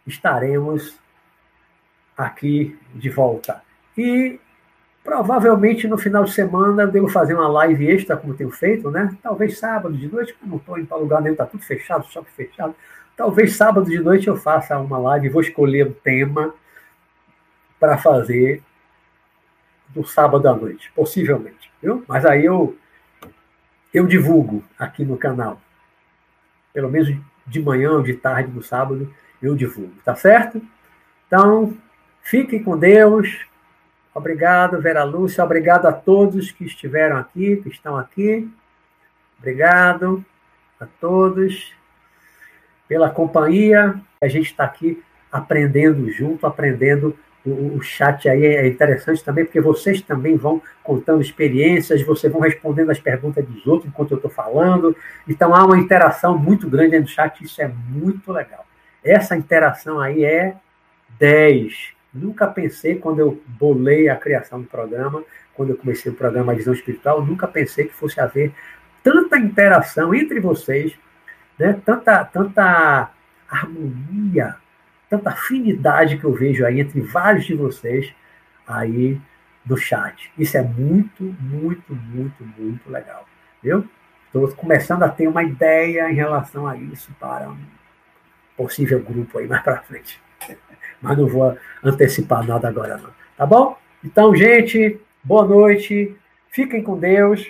estaremos aqui de volta. E provavelmente no final de semana eu devo fazer uma live extra, como tenho feito, né? Talvez sábado de noite, como não estou indo para lugar nenhum, está tudo fechado, shopping fechado. Talvez sábado de noite eu faça uma live, vou escolher um tema para fazer do sábado à noite, possivelmente, viu? Mas aí eu eu divulgo aqui no canal. Pelo menos de manhã ou de tarde no sábado eu divulgo, tá certo? Então, fiquem com Deus. Obrigado, Vera Lúcia. Obrigado a todos que estiveram aqui, que estão aqui. Obrigado a todos pela companhia. A gente está aqui aprendendo junto, aprendendo o, chat aí é interessante também, porque vocês também vão contando experiências, vocês vão respondendo as perguntas dos outros enquanto eu estou falando. Então há uma interação muito grande no chat, isso é muito legal. Essa interação aí é 10. Nunca pensei, quando eu bolei a criação do programa, quando eu comecei o programa Visão Espiritual, nunca pensei que fosse haver tanta interação entre vocês, né? tanta, tanta harmonia, tanta afinidade que eu vejo aí entre vários de vocês aí do chat. Isso é muito, muito, muito, muito legal. Viu? Estou começando a ter uma ideia em relação a isso para um possível grupo aí mais para frente. Mas não vou antecipar nada agora não. Tá bom? Então, gente, boa noite. Fiquem com Deus.